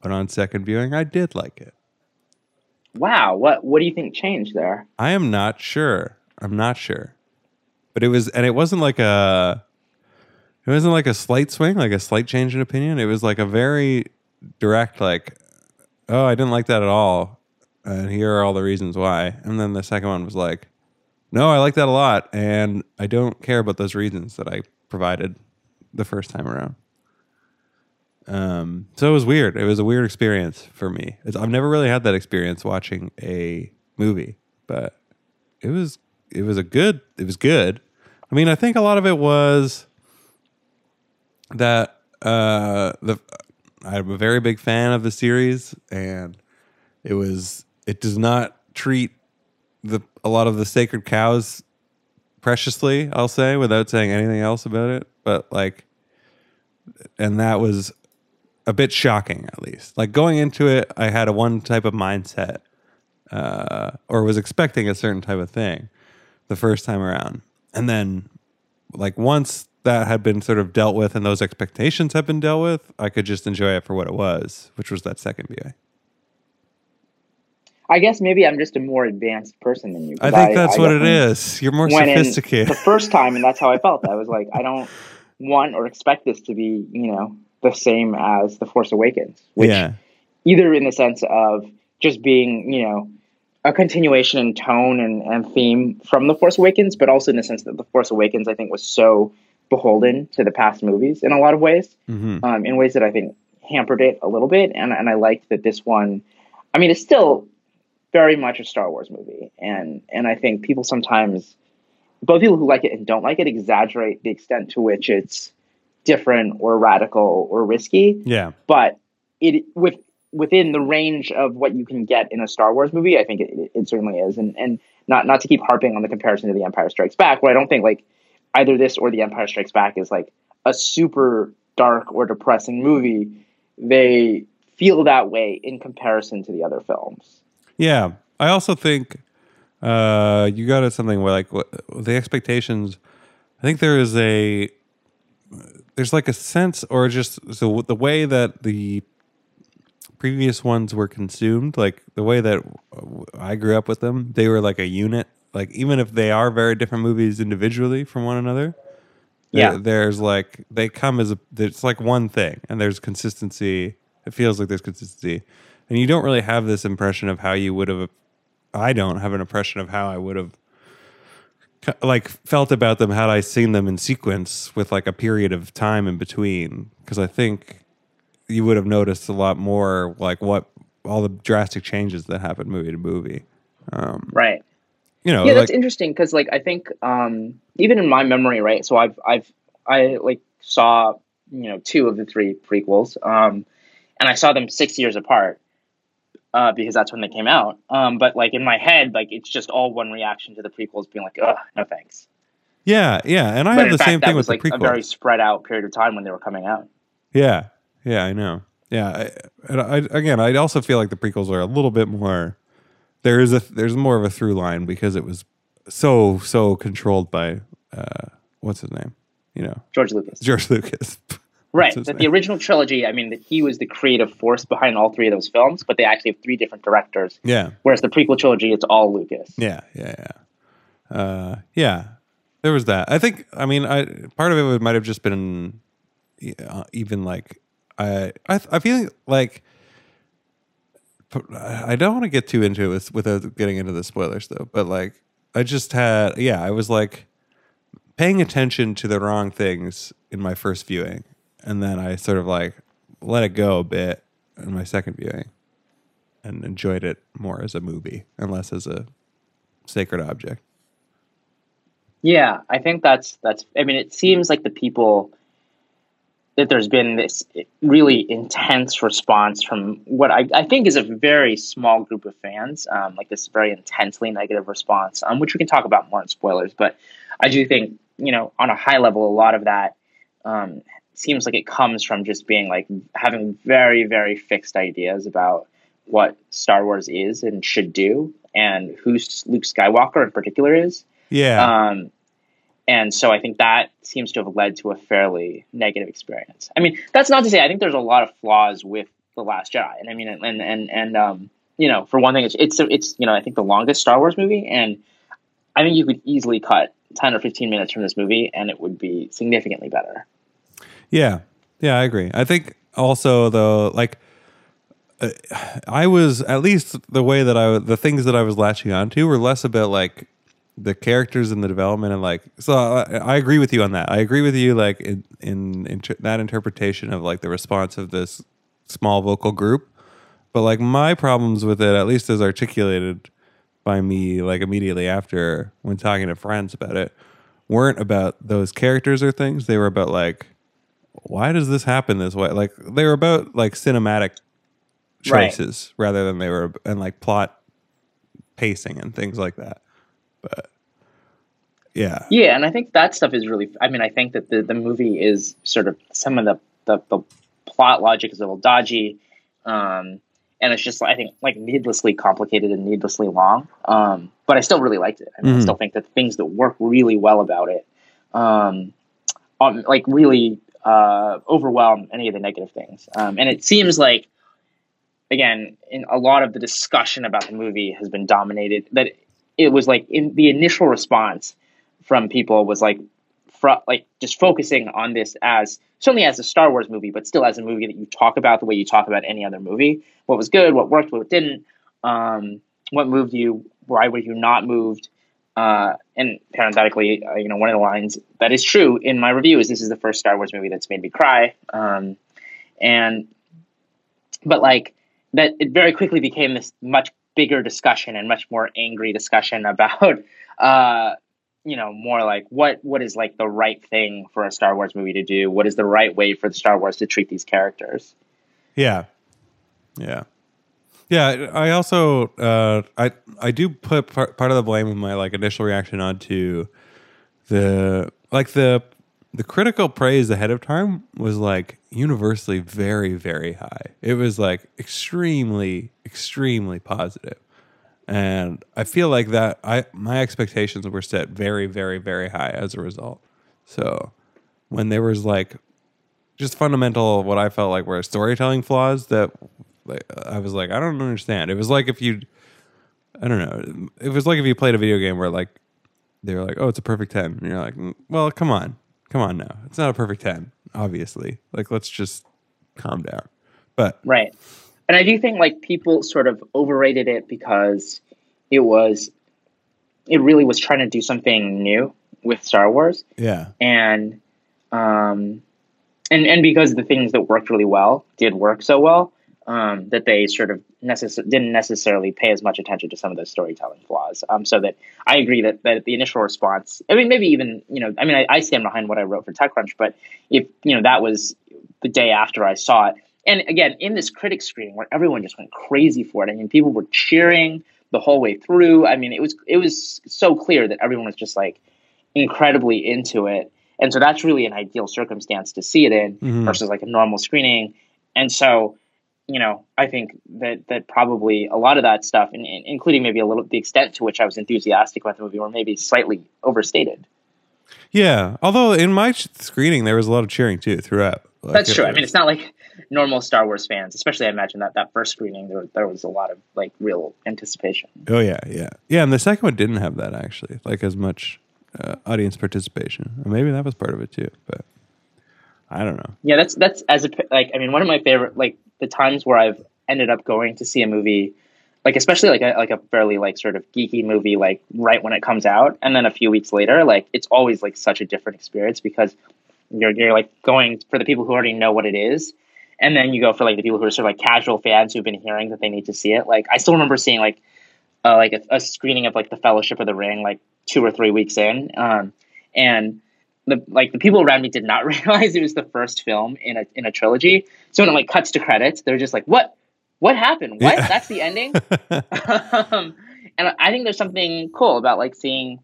but on second viewing, I did like it. Wow, what what do you think changed there? I am not sure. I'm not sure. But it was, and it wasn't like a, it wasn't like a slight swing, like a slight change in opinion. It was like a very direct, like, oh, I didn't like that at all, and here are all the reasons why. And then the second one was like, no, I like that a lot, and I don't care about those reasons that I provided the first time around. Um, so it was weird. It was a weird experience for me. It's, I've never really had that experience watching a movie, but it was it was a good. It was good. I mean, I think a lot of it was that uh, the I'm a very big fan of the series, and it was it does not treat the a lot of the sacred cows preciously. I'll say without saying anything else about it, but like, and that was a bit shocking, at least. Like going into it, I had a one type of mindset, uh, or was expecting a certain type of thing the first time around, and then like once that had been sort of dealt with and those expectations have been dealt with, I could just enjoy it for what it was, which was that second viewing. I guess maybe I'm just a more advanced person than you. I think that's I what it is. You're more sophisticated. The first <laughs> time, and that's how I felt. I was like, I don't want or expect this to be, you know, the same as The Force Awakens. Which yeah. either in the sense of just being, you know, a continuation in tone and, and theme from The Force Awakens, but also in the sense that The Force Awakens, I think, was so beholden to the past movies in a lot of ways, mm-hmm. um, in ways that I think hampered it a little bit. And, and I liked that this one, I mean, it's still very much a Star Wars movie. And, and I think people sometimes, both people who like it and don't like it, exaggerate the extent to which it's different or radical or risky. Yeah. But it, with, within the range of what you can get in a Star Wars movie, I think it, it certainly is. And, and not, not to keep harping on the comparison to The Empire Strikes Back, where I don't think like, either this or The Empire Strikes Back is like a super dark or depressing movie, they feel that way in comparison to the other films. Yeah, I also think uh, you got at something where like the expectations. I think there is a there's like a sense or just so the way that the previous ones were consumed, like the way that I grew up with them, they were like a unit. Like even if they are very different movies individually from one another yeah. there's like they come as a it's like one thing and there's consistency. It feels like there's consistency and you don't really have this impression of how you would have i don't have an impression of how i would have like felt about them had i seen them in sequence with like a period of time in between. Because i think you would have noticed a lot more like what all the drastic changes that happen movie to movie. Um, right. you know, yeah, that's like, interesting because like I think um, even in my memory, right? So I've I've I like saw you know two of the three prequels, um, and I saw them six years apart uh, because that's when they came out. Um, but like in my head, like it's just all one reaction to the prequels, being like, "Ugh, no thanks." Yeah, yeah, and I but have the fact, same thing with like the prequels. A very spread out period of time when they were coming out. Yeah, yeah, I know. Yeah, I, I, again, I also feel like the prequels are a little bit more there is a there's more of a through line because it was so so controlled by uh, what's his name? You know, George Lucas. George Lucas. <laughs> right. That the original trilogy, I mean, that he was the creative force behind all three of those films, but they actually have three different directors. Yeah. Whereas the prequel trilogy, it's all Lucas. Yeah, yeah, yeah. Uh, yeah. There was that. I think. I mean, I part of it might have just been uh, even like I I I feel like I don't want to get too into it without getting into the spoilers though. But like, I just had, yeah, I was like paying attention to the wrong things in my first viewing, and then I sort of like let it go a bit in my second viewing, and enjoyed it more as a movie and less as a sacred object. Yeah, I think that's that's. I mean, it seems like the people that there's been this really intense response from what I, I think is a very small group of fans, um, like this very intensely negative response, um, which we can talk about more in spoilers. But I do think, you know, on a high level, a lot of that um, seems like it comes from just being like having very, very fixed ideas about what Star Wars is and should do, and who Luke Skywalker in particular is. Yeah. Um, and so I think that seems to have led to a fairly negative experience. I mean, that's not to say I think there's a lot of flaws with the Last Jedi, and I mean, and and and um, you know, for one thing, it's it's it's you know, I think the longest Star Wars movie, and I think you could easily cut 10 or 15 minutes from this movie and it would be significantly better. Yeah. Yeah, I agree. I think also though like uh, I was at least the way that I the things that I was latching onto were less about like the characters and the development and like so I, I agree with you on that. I agree with you like in in, in that interpretation of like the response of this small vocal group. But like my problems with it, at least as articulated by me like immediately after when talking to friends about it, weren't about those characters or things. They were about like why does this happen this way? Like they were about like cinematic choices right. rather than they were and like plot pacing and things like that. But yeah, yeah, and I think that stuff is really. I mean, I think that the the movie is sort of some of the the, the plot logic is a little dodgy. Um, and it's just I think like needlessly complicated and needlessly long. Um, but I still really liked it. I mean, mm-hmm. I still think that the things that work really well about it, um, um, like really uh, overwhelm any of the negative things. Um, and it seems like, again, in a lot of the discussion about the movie has been dominated that it was like in the initial response from people was like, fr- like just focusing on this as certainly as a Star Wars movie, but still as a movie that you talk about the way you talk about any other movie. What was good, what worked, what didn't, um, what moved you, why were you not moved? Uh, and parenthetically, uh, you know, one of the lines that is true in my review is this is the first Star Wars movie that's made me cry. Um, and, but like that, it very quickly became this much bigger discussion and much more angry discussion <laughs> about, uh, you know, more like what what is like the right thing for a Star Wars movie to do? What is the right way for the Star Wars to treat these characters? Yeah, yeah. Yeah, I also uh, I I do put part, part of the blame of my like initial reaction onto the like the the critical praise ahead of time was like universally very very high. It was like extremely extremely. And I feel like that I my expectations were set very very very high as a result. So when there was like just fundamental what I felt like were storytelling flaws that like I was like, I don't understand. It was like if you, I don't know. It was like if you played a video game where like they were like, oh, it's a perfect ten, and you're like, mm, well, come on, come on now, it's not a perfect ten, obviously. Like let's just calm down. But right, and I do think like people sort of overrated it because it was, it really was trying to do something new with Star Wars. Yeah, and um, and and because the things that worked really well did work so well um, that they sort of necess- didn't necessarily pay as much attention to some of those storytelling flaws. Um, so that I agree that, that the initial response, I mean, maybe even, you know, I mean, I, I stand behind what I wrote for TechCrunch, but if, you know, that was the day after I saw it. And again, in this critic screening where everyone just went crazy for it, I mean, people were cheering the whole way through. I mean, it was, it was so clear that everyone was just like incredibly into it. And so that's really an ideal circumstance to see it in mm-hmm. versus like a normal screening. And so, you know, I think that that probably a lot of that stuff, and, including maybe a little the extent to which I was enthusiastic about the movie, were maybe slightly overstated. Yeah, although in my screening there was a lot of cheering too throughout. Like, That's true. Was... I mean, it's not like normal Star Wars fans, especially I imagine that that first screening there there was a lot of like real anticipation. Oh yeah, yeah, yeah. And the second one didn't have that actually, like as much uh, audience participation. Maybe that was part of it too, but I don't know. Yeah, that's that's as a like I mean one of my favorite like the times where I've ended up going to see a movie, like especially like a like a fairly like sort of geeky movie, like right when it comes out, and then a few weeks later, like it's always like such a different experience because you're you're like going for the people who already know what it is, and then you go for like the people who are sort of like casual fans who've been hearing that they need to see it. Like I still remember seeing like uh, like a, a, screening of like the Fellowship of the Ring like two or three weeks in, um, and the like the people around me did not <laughs> realize it was the first film in a in a trilogy. So when it like cuts to credits, they're just like, "What? What happened? What? Yeah. That's the ending." <laughs> um, and I think there's something cool about like seeing.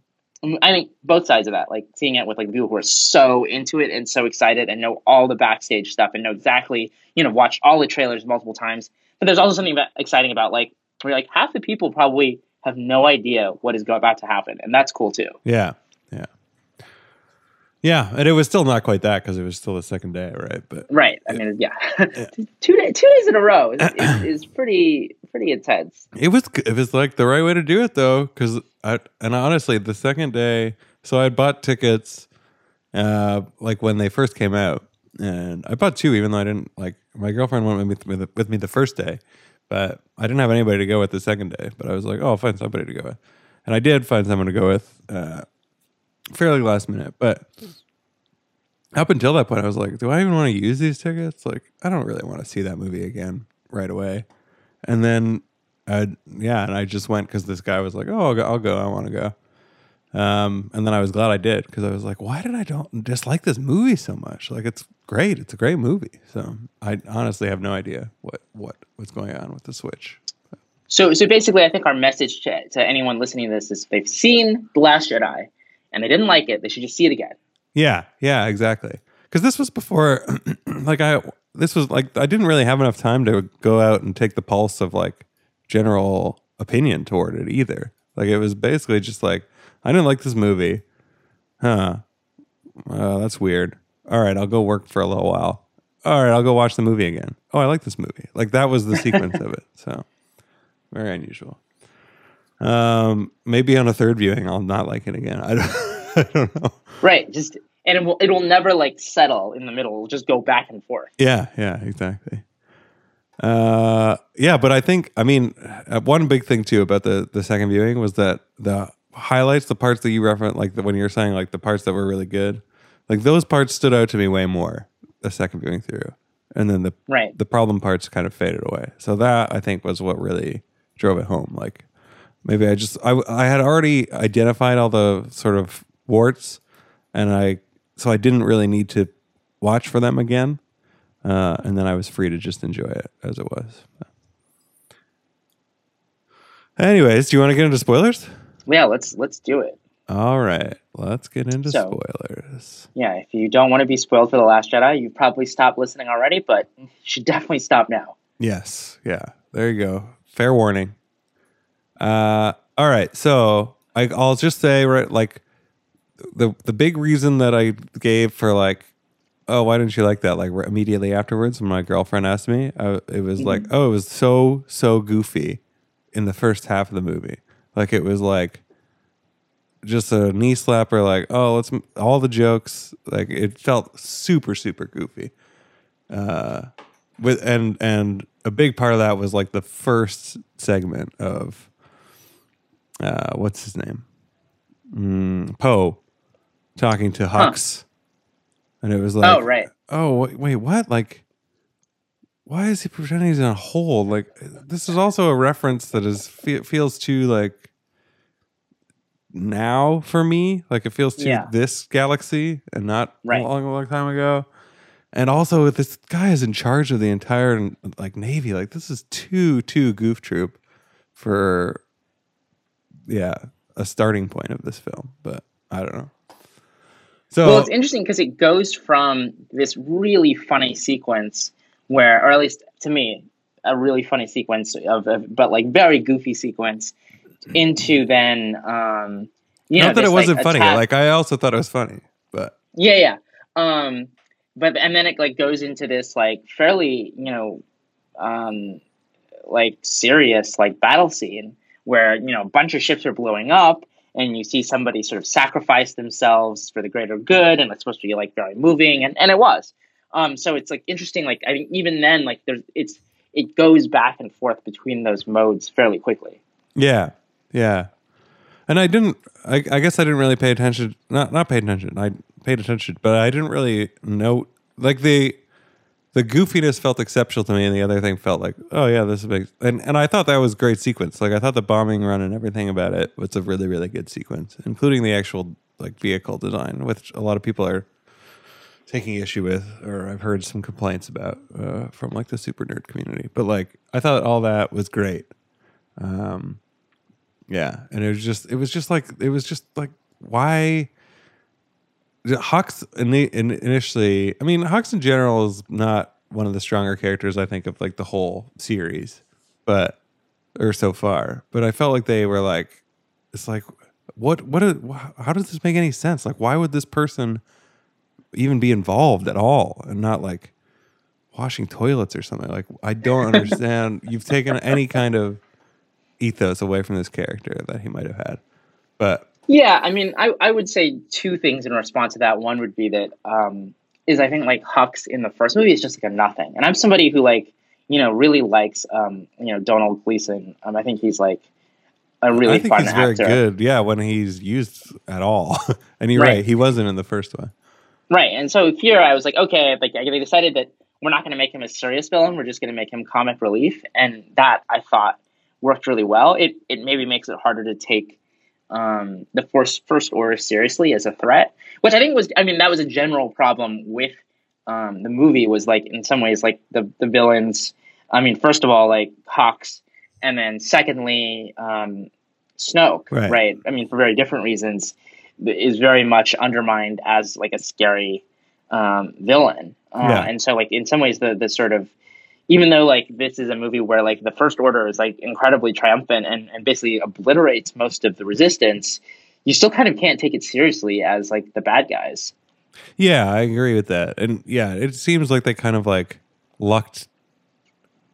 I think both sides of that, like seeing it with like people who are so into it and so excited and know all the backstage stuff and know exactly, you know, watch all the trailers multiple times. But there's also something about, exciting about like where like half the people probably have no idea what is about to happen, and that's cool too. Yeah, yeah. Yeah, and it was still not quite that because it was still the second day, right? But right, I mean, yeah, yeah. <laughs> two day, two days in a row is, is, <clears throat> is, pretty pretty intense. It was it was like the right way to do it though, because I and honestly, the second day, so I bought tickets, uh, like when they first came out, and I bought two, even though I didn't like. My girlfriend went with me, with me the first day, but I didn't have anybody to go with the second day. But I was like, oh, I'll find somebody to go with, and I did find someone to go with, uh, fairly last minute, but. Up until that point, I was like, "Do I even want to use these tickets? Like, I don't really want to see that movie again right away." And then, uh, yeah, and I just went because this guy was like, "Oh, I'll go. I'll go. I want to go." Um, and then I was glad I did because I was like, "Why did I don't dislike this movie so much? Like, it's great. It's a great movie." So I honestly have no idea what what what's going on with the Switch. So, so basically, I think our message to, to anyone listening to this is: they've seen The Last Jedi and they didn't like it, they should just see it again. Yeah, yeah, exactly. Because this was before, <clears throat> like I, this was like I didn't really have enough time to go out and take the pulse of like general opinion toward it either. Like it was basically just like I didn't like this movie, huh? Uh, that's weird. All right, I'll go work for a little while. All right, I'll go watch the movie again. Oh, I like this movie. Like that was the sequence of it. So very unusual. Um, maybe on a third viewing, I'll not like it again. <laughs> I don't. I don't know. Right. Just and it will it'll never like settle in the middle. It'll just go back and forth. Yeah, yeah, exactly. Uh, yeah, but I think I mean uh, one big thing too about the the second viewing was that the highlights, the parts that you referenced, like the, when you were saying like the parts that were really good, like those parts stood out to me way more the second viewing through, and then the right the problem parts kind of faded away. So that I think was what really drove it home. Like maybe I just I I had already identified all the sort of warts, and I so I didn't really need to watch for them again. Uh, and then I was free to just enjoy it as it was. Anyways, do you want to get into spoilers? Yeah, let's let's do it. All right, let's get into So- spoilers. Yeah, if you don't want to be spoiled for the Last Jedi, you probably stopped listening already, but you should definitely stop now. Yes, yeah, there you go. Fair warning. Uh, all right, so I, I'll just say right, like the the big reason that I gave for like, oh, why didn't you like that? Like immediately afterwards, when my girlfriend asked me, I, it was like, oh, it was so so goofy in the first half of the movie. Like it was like just a knee slapper. Like oh, let's all the jokes. Like it felt super super goofy. Uh, with and and a big part of that was like the first segment of uh, what's his name, mm, Poe, talking to Hux, and it was like, oh, right. oh wait, wait, what? Like, why is he pretending he's in a hole? Like, this is also a reference that is fe- feels too like now for me. Like, it feels too Yeah. this galaxy and not Right. a long, long time ago. And also, this guy is in charge of the entire like navy. Like, this is too too goof troop for yeah a starting point of this film. But I don't know. So Well, it's interesting because it goes from this really funny sequence where, or at least to me, a really funny sequence of, of but like very goofy sequence, into then, um, you know, not that it wasn't funny. attack- Like I also thought it was funny, but Yeah, yeah. Um, but and then it like goes into this like fairly, you know, um, like serious like battle scene where you know a bunch of ships are blowing up and you see somebody sort of sacrifice themselves for the greater good and it's supposed to be like very moving and, and it was. Um, so it's like interesting. Like I mean, even then, like there's it's it goes back and forth between those modes fairly quickly. yeah, yeah. And I didn't. I, I guess I didn't really pay attention. Not not pay attention. I paid attention, but I didn't really note like the the goofiness felt exceptional to me, and the other thing felt like, oh yeah, this is big. And and I thought that was a great sequence. Like I thought the bombing run and everything about it was a really really good sequence, including the actual like vehicle design, which a lot of people are taking issue with, or I've heard some complaints about uh, from like the super nerd community. But like I thought all that was great. Um, yeah, and it was just it was just like it was just like why Hux ini- in- initially. I mean, Hux in general is not one of the stronger characters I think of like the whole series, but or so far. But I felt like they were like, it's like what what how does this make any sense? Like, why would this person even be involved at all and not like washing toilets or something. Like I don't understand. <laughs> You've taken any kind of ethos away from this character that he might have had. But yeah, I mean, I, I would say two things in response to that. One would be that um, is I think like Hux in the first movie is just like a nothing, and I'm somebody who like you know really likes um, you know Domhnall Gleeson. Um, I think he's like a really I think fun he's very good. Yeah, when he's used at all. <laughs> and you're Right. right. he wasn't in the first one. Right. And so here I was like, okay, like they decided that we're not going to make him a serious villain. We're just going to make him comic relief, and that I thought worked really well. It it maybe makes it harder to take um, the first first order seriously as a threat, which I think was. I mean, that was a general problem with um, the movie. Was like in some ways like the the villains. I mean, first of all, like Hux, and then secondly, um, Snoke. Right. right. I mean, for very different reasons, is very much undermined as like a scary um, villain. Uh, Yeah. And so, like in some ways, the the sort of even though like this is a movie where like the First Order is like incredibly triumphant and, and basically obliterates most of the resistance, you still kind of can't take it seriously as like the bad guys. Yeah, I agree with that. And yeah, it seems like they kind of like lucked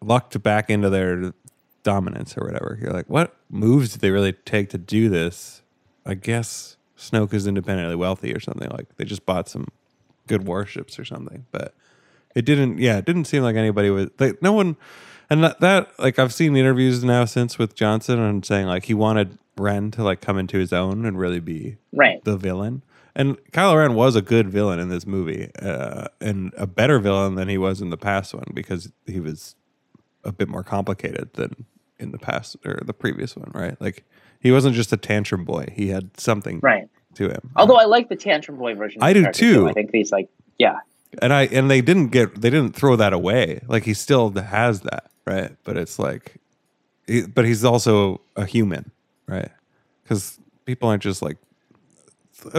lucked back into their dominance or whatever. You're like, what moves did they really take to do this? I guess Snoke is independently wealthy or something. Like they just bought some good warships or something. But it didn't. Yeah, it didn't seem like anybody was. Like no one. And that, that like I've seen interviews now since with Johnson and saying like he wanted Ren to like come into his own and really be Right. the villain. And Kylo Ren was a good villain in this movie, uh, and a better villain than he was in the past one because he was a bit more complicated than in the past or the previous one, right? Like he wasn't just a tantrum boy; he had something Right. to him. Although I like the tantrum boy version. I do character, too. I think he's like, yeah, and I and they didn't get they didn't throw that away. Like he still has that, right? But it's like, he, but he's also a human, right? Because people aren't just like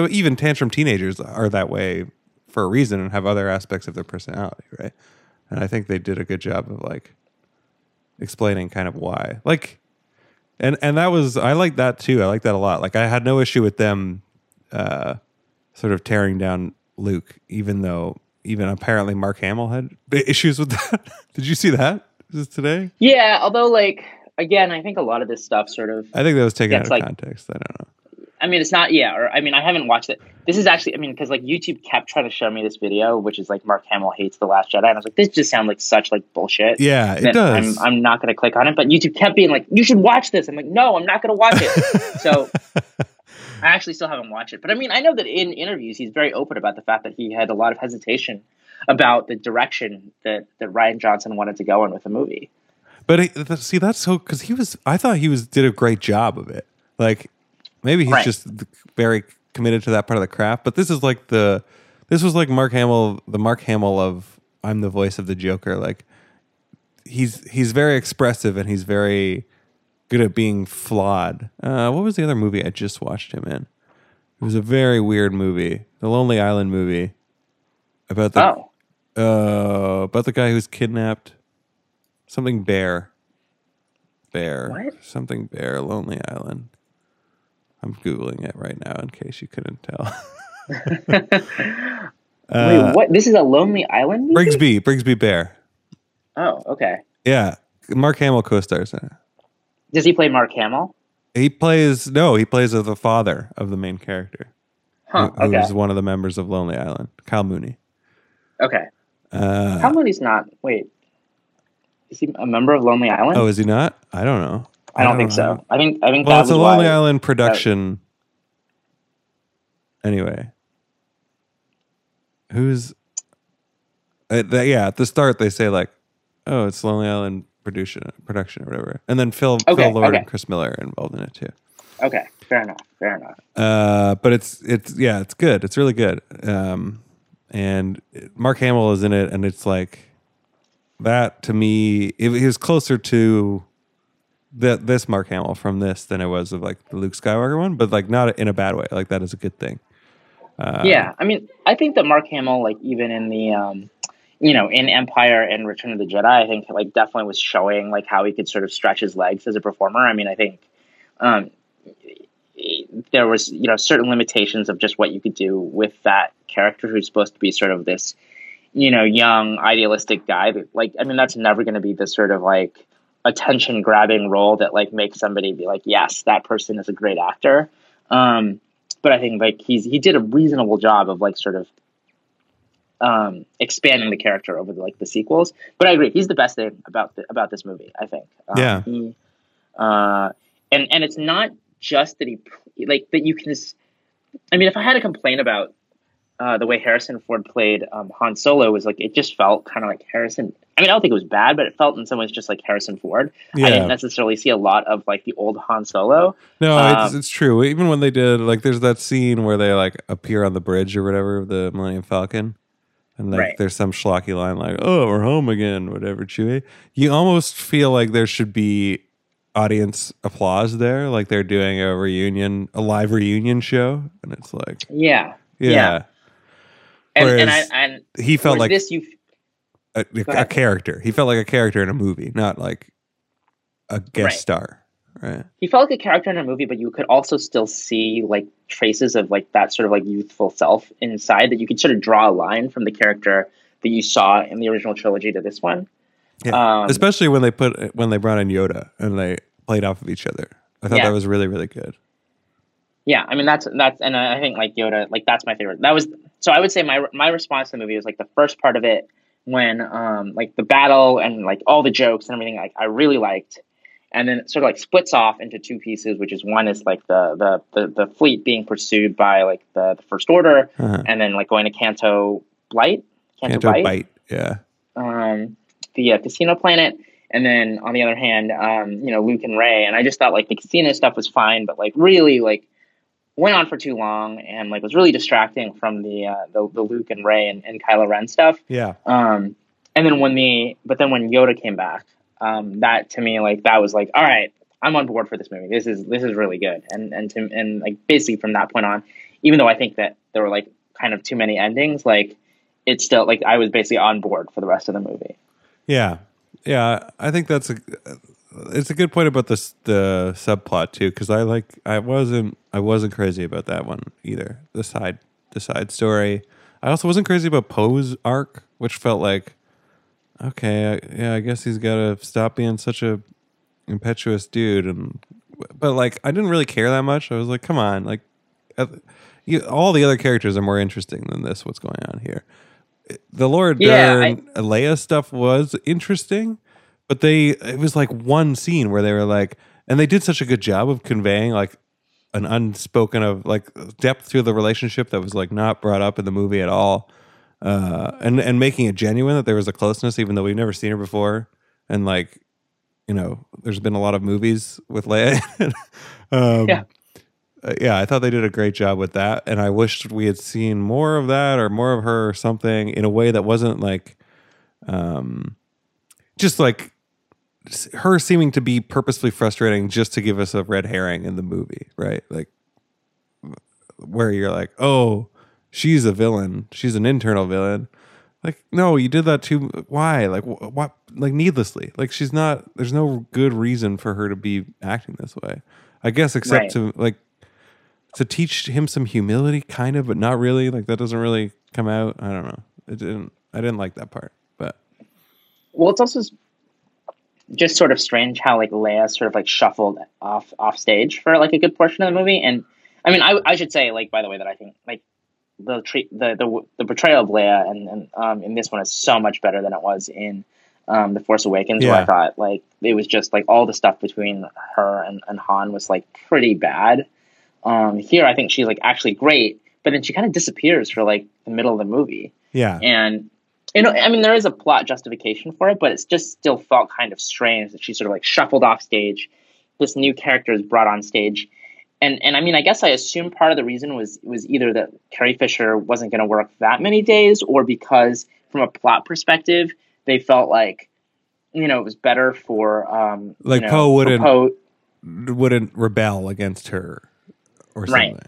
even tantrum teenagers are that way for a reason and have other aspects of their personality, right? And I think they did a good job of like explaining kind of why, like, and and that was I like that too. I like that a lot. Like I had no issue with them, uh, sort of tearing down Luke, even though even apparently Mark Hamill had issues with <laughs> that. Did you see that? Is this today? yeah. Although like again, I think a lot of this stuff sort of I think that was taken out of like- context. I don't know. I mean, it's not. Yeah, or I mean, I haven't watched it. This is actually. I mean, because like YouTube kept trying to show me this video, which is like Mark Hamill hates the Last Jedi, and I was like, this just sounds like such like bullshit. Yeah, it does. I'm, I'm not going to click on it. But YouTube kept being like, you should watch this. I'm like, no, I'm not going to watch it. <laughs> so I actually still haven't watched it. But I mean, I know that in interviews, he's very open about the fact that he had a lot of hesitation about the direction that, that Rian Johnson wanted to go in with the movie. But he, see, that's so because he was. I thought he was did a great job of it. Like maybe he's Right. just very committed to that part of the craft. But this is like the. This was like Mark Hamill, the Mark Hamill of I'm the voice of the Joker. Like he's he's very expressive and he's very good at being flawed. Uh, what was the other movie I just watched him in? It was a very weird movie, the Lonely Island movie, about the Oh, uh, about the guy who's kidnapped. Something bear. Bear. What? Something bear. Lonely Island. I'm googling it right now in case you couldn't tell. <laughs> <laughs> Uh, wait, what? This is a Lonely Island movie? Brigsby. Brigsby Bear. Oh, okay. Yeah, Mark Hamill co-stars in it. Does he play Mark Hamill? He plays no, he plays the father of the main character, Huh. who- Okay. who's one of the members of Lonely Island, Kyle Mooney. Okay. Uh, How Mooney's not. Wait. Is he a member of Lonely Island? oh, is he not? I don't know. I don't think so. I think I think Well, it's a Lonely. Island production. Anyway, who's? Uh, the, yeah, at the start they say like, "Oh, it's Lonely Island production, production or whatever," and then Phil Okay, Phil Lord okay. and Chris Miller are involved in it too. Okay, fair enough. Fair enough. Uh, but it's it's yeah, it's good. It's really good. Um, and Mark Hamill is in it, and it's like that to me. It, he was closer to the, this Mark Hamill from this than it was of like the Luke Skywalker one, but like not in a bad way. Like that is a good thing. Uh, yeah, I mean, I think that Mark Hamill, like even in the, um, you know, in Empire and Return of the Jedi, I think like definitely was showing like how he could sort of stretch his legs as a performer. I mean, I think um, there was you know certain limitations of just what you could do with that character who's supposed to be sort of this, you know, young idealistic guy. Like, I mean, that's never going to be the sort of like attention grabbing role that like makes somebody be like, yes, that person is a great actor. Um, but I think like he's he did a reasonable job of like sort of um, expanding the character over the, like the sequels. But I agree, he's the best thing about the, about this movie. I think. Um, yeah. He, uh, and and it's not just that he like that you can. I mean, if I had to complain about uh, the way Harrison Ford played um, Han Solo was like it just felt kind of like Harrison. I mean, I don't think it was bad, but it felt in some ways just like Harrison Ford. Yeah. I didn't necessarily see a lot of like the old Han Solo. No, um, it's, it's true. Even when they did like, there's that scene where they like appear on the bridge or whatever of the Millennium Falcon, and like right. there's some schlocky line like, "Oh, we're home again," whatever. Chewie. You almost feel like there should be audience applause there, like they're doing a reunion, a live reunion show, and it's like, yeah, yeah. yeah and, and, I, and he felt like this. You a, a, character. He felt like a character in a movie, not like a guest right. star. Right. He felt like a character in a movie, but you could also still see like traces of like that sort of like youthful self inside that you could sort of draw a line from the character that you saw in the original trilogy to this one. Yeah. Um, Especially when they put when they brought in Yoda and they played off of each other. I thought yeah. that was really really good. Yeah, I mean that's that's and I think like Yoda like that's my favorite. That was so I would say my my response to the movie was like the first part of it when um like the battle and like all the jokes and everything like I really liked, and then it sort of like splits off into two pieces, which is one is like the the the, the fleet being pursued by like the, the First Order, uh-huh. and then like going to Canto Blight, Canto, Canto Bight, Bight, yeah, um, the uh, casino planet. And then on the other hand, um, you know, Luke and Rey, and I just thought like the casino stuff was fine, but like really like went on for too long and like was really distracting from the uh, the, the Luke and Rey and, and Kylo Ren stuff. Yeah. Um, and then when the but then when Yoda came back, um, that to me like that was like all right, I'm on board for this movie. This is this is really good. And and to, and like basically from that point on, even though I think that there were like kind of too many endings, like it's still like I was basically on board for the rest of the movie. Yeah. Yeah, I think that's a it's a good point about this the subplot too because I like I wasn't I wasn't crazy about that one either the side the side story I also wasn't crazy about Poe's arc which felt like okay I, yeah I guess he's got to stop being such a impetuous dude and but like I didn't really care that much. I was like come on like you, all the other characters are more interesting than this what's going on here. The Dern yeah, I, Leia stuff was interesting but they it was like one scene where they were like and they did such a good job of conveying like an unspoken of like depth to the relationship that was like not brought up in the movie at all uh and and making it genuine that there was a closeness even though we've never seen her before. And like you know there's been a lot of movies with Leia <laughs> um, yeah. uh, yeah, I thought they did a great job with that, and I wished we had seen more of that or more of her or something in a way that wasn't like, um, just like her seeming to be purposefully frustrating just to give us a red herring in the movie, right? Like where you're like, oh, she's a villain, she's an internal villain. Like, no, you did that too. Why? Like, what? Like, needlessly. Like, she's not. There's no good reason for her to be acting this way. I guess, except right. to like to teach him some humility, kind of, but not really. Like, that doesn't really come out. I don't know. It didn't. I didn't like that part. But well, it's also just sort of strange how like Leia sort of like shuffled off off stage for like a good portion of the movie. And I mean, I, I should say like by the way that I think like the treat the, the the portrayal of Leia and, and um in this one is so much better than it was in um the Force Awakens. Yeah. Where I thought like it was just like all the stuff between her and, and Han was like pretty bad. Um, here I think she's like actually great, but then she kind of disappears for like the middle of the movie. Yeah, and you know, I mean, there is a plot justification for it, but it's just still felt kind of strange that she sort of like shuffled off stage. This new character is brought on stage, and and I mean, I guess I assume part of the reason was was either that Carrie Fisher wasn't going to work that many days, or because from a plot perspective, they felt like you know it was better for um like you know, Poe wouldn't Poe, wouldn't rebel against her or something. Right.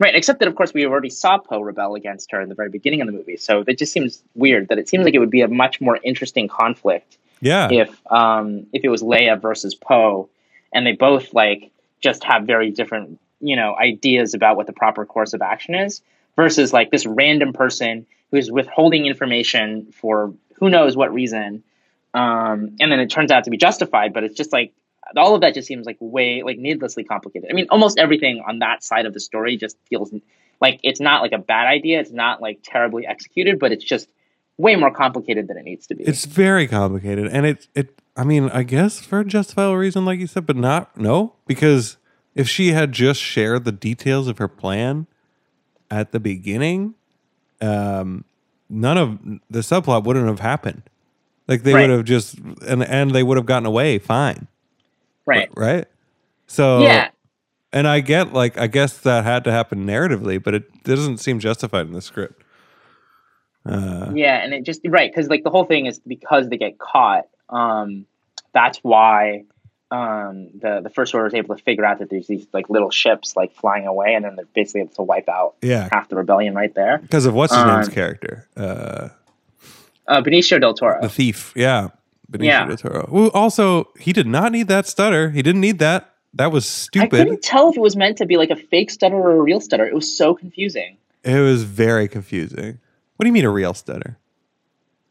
Right, except that of course we already saw Poe rebel against her in the very beginning of the movie, so it just seems weird that it seems like it would be a much more interesting conflict. Yeah. If um if it was Leia versus Poe, and they both like just have very different you know ideas about what the proper course of action is, versus like this random person who's withholding information for who knows what reason, um, and then it turns out to be justified. But it's just like all of that just seems like way like needlessly complicated. I mean, almost everything on that side of the story just feels like it's not like a bad idea. It's not like terribly executed, but it's just way more complicated than it needs to be. It's very complicated, and it it. I mean, I guess for a justifiable reason, like you said, but not no because if she had just shared the details of her plan at the beginning, um, none of the subplot wouldn't have happened. Like they Right. would have just and and they would have gotten away fine, right. right? So Yeah. and I get like I guess that had to happen narratively, but it doesn't seem justified in the script. Uh, Yeah, and it just right because like the whole thing is because they get caught. Um, that's why um, the the first order is able to figure out that there's these like little ships like flying away, and then they're basically able to wipe out yeah, half the rebellion right there. because of what's his name's Um, character, uh, Uh, Benicio del Toro. the thief. Yeah, Benicio Yeah. del Toro. Also he did not need that stutter. He didn't need that. That was I stupid. couldn't tell if it was meant to be like a fake stutter or a real stutter. It was so confusing. It was very confusing. What do you mean a real stutter?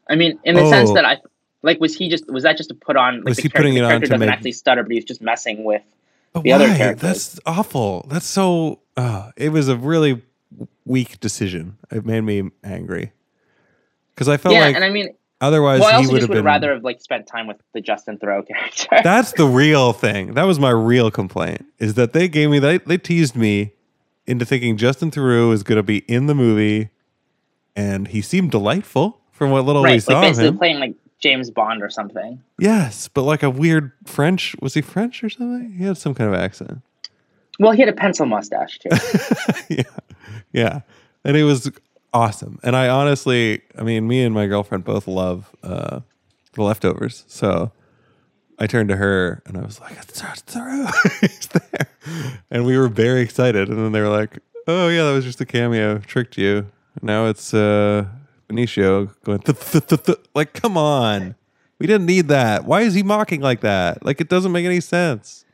I mean, in the sense Oh. that I like was he just was that just to put on like Was the he putting it on character to doesn't make- actually stutter, but he's just messing with But The other why? characters. That's awful. That's so. Uh, it was a really weak decision. It made me angry because I felt yeah, like and I mean, otherwise well, I he would just have would been. rather have like spent time with the Justin Theroux <laughs> character. That's the real thing. That was my real complaint. Is that they gave me they they teased me into thinking Justin Theroux is going to be in the movie, and he seemed delightful from what little we right, saw like basically him. playing like James Bond or something. Yes, but like a weird French. Was he French or something? He had some kind of accent. Well, he had a pencil mustache too. <laughs> yeah, yeah, and it was awesome. And I honestly, I mean, me and my girlfriend both love uh, the leftovers, so I turned to her and I was like, "It's Theroux, he's there," and we were very excited. And then they were like, "Oh yeah, that was just a cameo, tricked you. Now it's uh, Benicio going th- th- th- th-" like, come on." We didn't need that. Why is he mocking like that? Like it doesn't make any sense.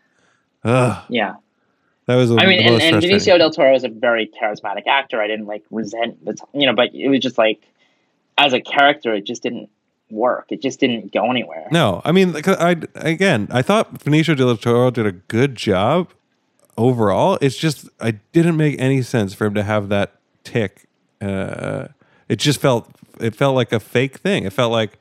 Ugh, yeah, that was. I mean, and, and. Benicio del Toro is a very charismatic actor. I didn't like resent the, t- you know, but it was just like as a character, it just didn't work. It just didn't go anywhere. No, I mean, I again, I thought Benicio del Toro did a good job overall. It's just I didn't make any sense for him to have that tick. Uh, it just felt it felt like a fake thing. It felt like,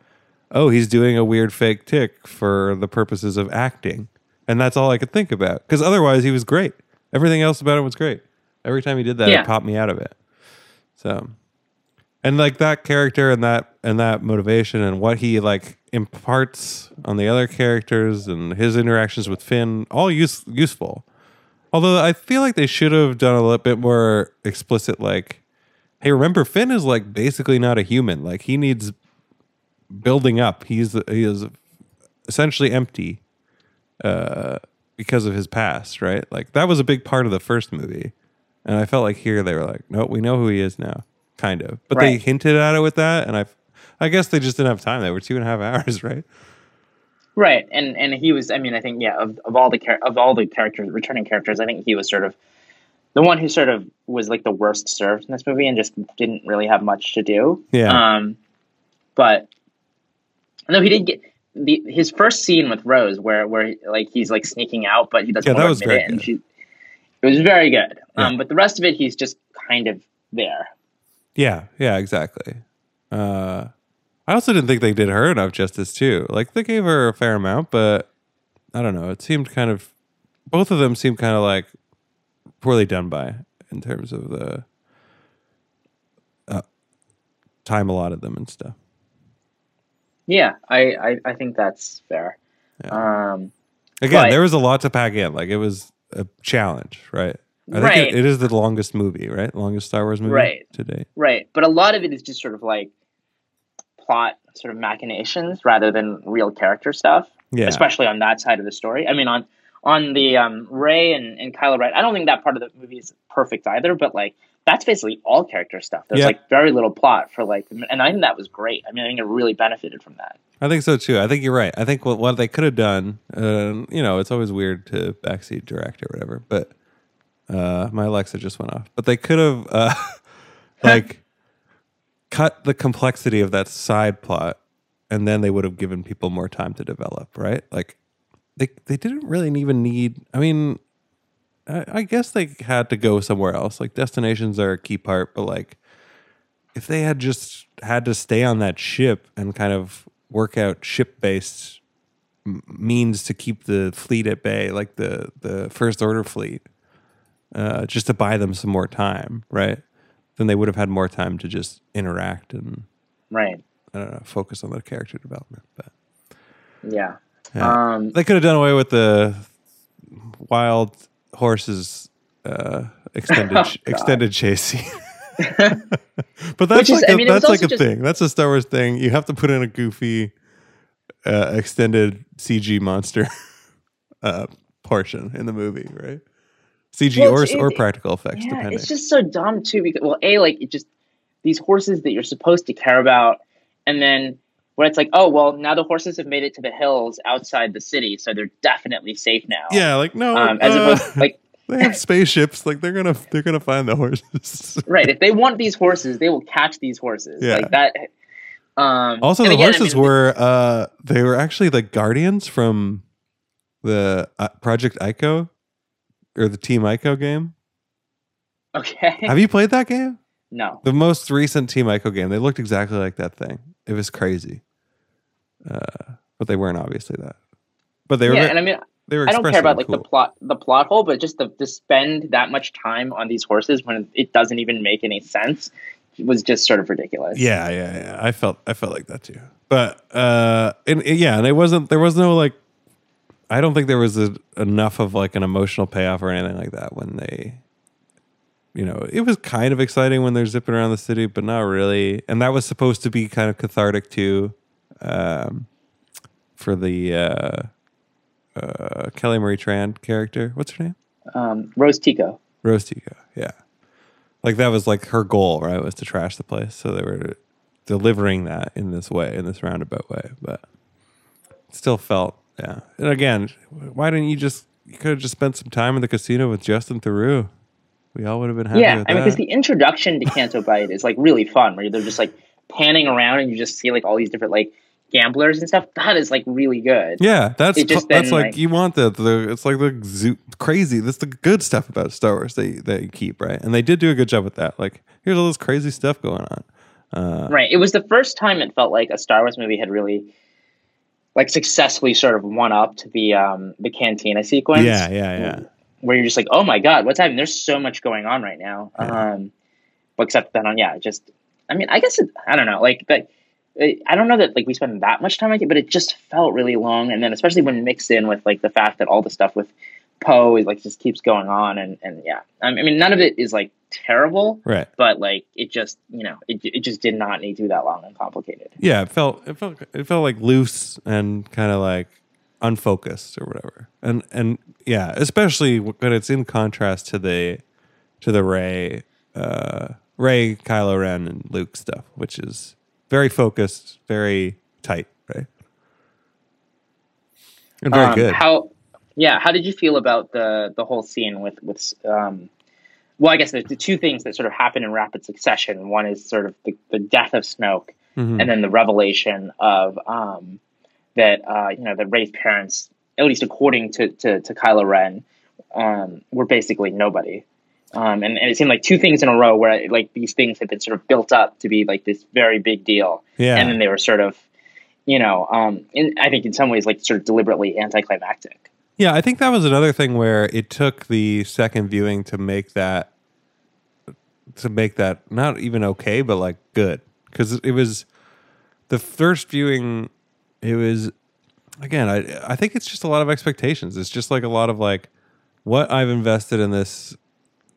oh, he's doing a weird fake tick for the purposes of acting, and that's all I could think about. Because otherwise, he was great. Everything else about him was great. Every time he did that, Yeah. it popped me out of it. So and like that character and that and that motivation and what he like imparts on the other characters and his interactions with Finn all use, useful. Although I feel like they should have done a little bit more explicit like hey remember Finn is like basically not a human. Like he needs building up. He's he is essentially empty uh because of his past right? Like that was a big part of the first movie. And I felt like here they were like nope we know who he is now. Kind of. But they hinted at it with that and I I guess they just didn't have time. They were two and a half <laughs> hours right? Right, and and he was. I mean, I think yeah, of, of all the char- of all the characters, returning characters, I think he was sort of the one who sort of was like the worst served in this movie, and just didn't really have much to do. Yeah. Um, but no, he did get the his first scene with Rose, where where like he's like sneaking out, but he doesn't Yeah, that was to admit it, and she, it was very good. Yeah. Um, but the rest of it, he's just kind of there. Yeah, yeah, exactly. Uh, I also didn't think they did her enough justice too. Like they gave her a fair amount, but I don't know. It seemed kind of both of them seemed kind of like poorly done by in terms of the uh, time allotted them and stuff. Yeah, I I, I think that's fair. Um, Again, Right. there was a lot to pack in. Like it was a challenge, right? I think Right. it, it is the longest movie, right? Longest Star Wars movie Right. to date. Right, but a lot of it is just sort of like plot sort of machinations rather than real character stuff. Yeah, Especially on that side of the story. I mean, on on the um, Rey and, and Kylo Ren, I don't think that part of the movie is perfect either. But like, that's basically all character stuff. There's Yeah. like very little plot for like, and I think that was great. I mean, I think it really benefited from that. I think so too. I think you're right. I think what, what they could have done, uh, you know, it's always weird to backseat direct or whatever, but uh, my Alexa just went off. But they could have, uh, <laughs> like, cut the complexity of that side plot and then they would have given people more time to develop, right? Like they they didn't really even need I mean I, I guess they had to go somewhere else. Like destinations are a key part, but like if they had just had to stay on that ship and kind of work out ship based means to keep the fleet at bay, like the the first order fleet, uh, just to buy them some more time, right? Then they would have had more time to just interact and right. I don't know, focus on the character development. But Yeah. Yeah. Um, they could have done away with the wild horses uh, extended Oh, extended chase <laughs> <laughs> but that's is- like I a, mean, that's like a just- thing. That's a Star Wars thing. You have to put in a goofy uh, extended CG monster <laughs> uh, portion in the movie, right? CG Well, or it's- or practical effects, yeah, depending. it's just so dumb too. Because well, a like it just these horses that you're supposed to care about, and then when it's like, oh well, now the horses have made it to the hills outside the city, so they're definitely safe now. yeah, like no, Um, as uh, opposed like <laughs> they have spaceships. Like they're gonna they're gonna find the horses. <laughs> right, if they want these horses, they will catch these horses. Yeah. Like that. Um, Also, the again, I horses mean, were uh they were actually the guardians from the uh, Project Ico or the Team Ico game. okay. Have you played that game? no. The most recent Team Ico game. They looked exactly like that thing. It was crazy. Uh, but they weren't obviously that. But they were Yeah, and I mean, they were I don't care about like cool. the plot, the plot hole, but just to, to spend that much time on these horses when it doesn't even make any sense was just sort of ridiculous. Yeah, yeah, yeah. I felt I felt like that too. But uh and, and yeah, and it wasn't there was no like I don't think there was a, enough of like an emotional payoff or anything like that when they you know, it was kind of exciting when they're zipping around the city, but not really. And that was supposed to be kind of cathartic too. Um for the uh uh Kelly Marie Tran character. What's her name? Um, Rose Tico. Rose Tico, yeah. Like that was like her goal, right? Was to trash the place. So they were delivering that in this way, in this roundabout way. But still felt, yeah. And again, why didn't you just you could have just spent some time in the casino with Justin Theroux? We all would have been happy yeah, I mean, because the introduction to Canto Bight is like really fun, where they're just like panning around and you just see like all these different like gamblers and stuff. That is like really good. yeah, that's that's then, like, like- you want the the it's like the zoo, crazy. That's the good stuff about Star Wars that you, that you keep right, and they did do a good job with that. Like here's all this crazy stuff going on. Uh, Right. It was the first time it felt like a Star Wars movie had really like successfully sort of one up to the um the cantina sequence. yeah, yeah, yeah. Where you're just like, oh my god, what's happening? There's so much going on right now. Yeah. Um, except that on yeah, just I mean, I guess it, I don't know, like but. I don't know that like we spend that much time on it, but it just felt really long. And then especially when mixed in with like the fact that all the stuff with Poe is like just keeps going on, and and yeah, I mean none of it is like terrible, Right. but like it just you know it, it just did not need to be that long and complicated. yeah, it felt it felt it felt like loose and kind of like unfocused or whatever. And and yeah, especially when it's in contrast to the to the Rey uh Rey Kylo Ren and Luke stuff, which is very focused, very tight, right? And very Um, good. How, yeah, how did you feel about the the whole scene with with um, well, I guess there's the two things that sort of happen in rapid succession. One is sort of the, the death of Snoke, Mhm. and then the revelation of um, that uh, you know that Rey's parents, at least according to to, to Kylo Ren, um, were basically nobody. Um, and, and it seemed like two things in a row where like these things had been sort of built up to be like this very big deal, yeah. and then they were sort of, you know, um, in, I think in some ways like sort of deliberately anticlimactic. Yeah, I think that was another thing where it took the second viewing to make that to make that not even okay, but like good because it was the first viewing. It was again. I I think it's just a lot of expectations. It's just like a lot of like what I've invested in this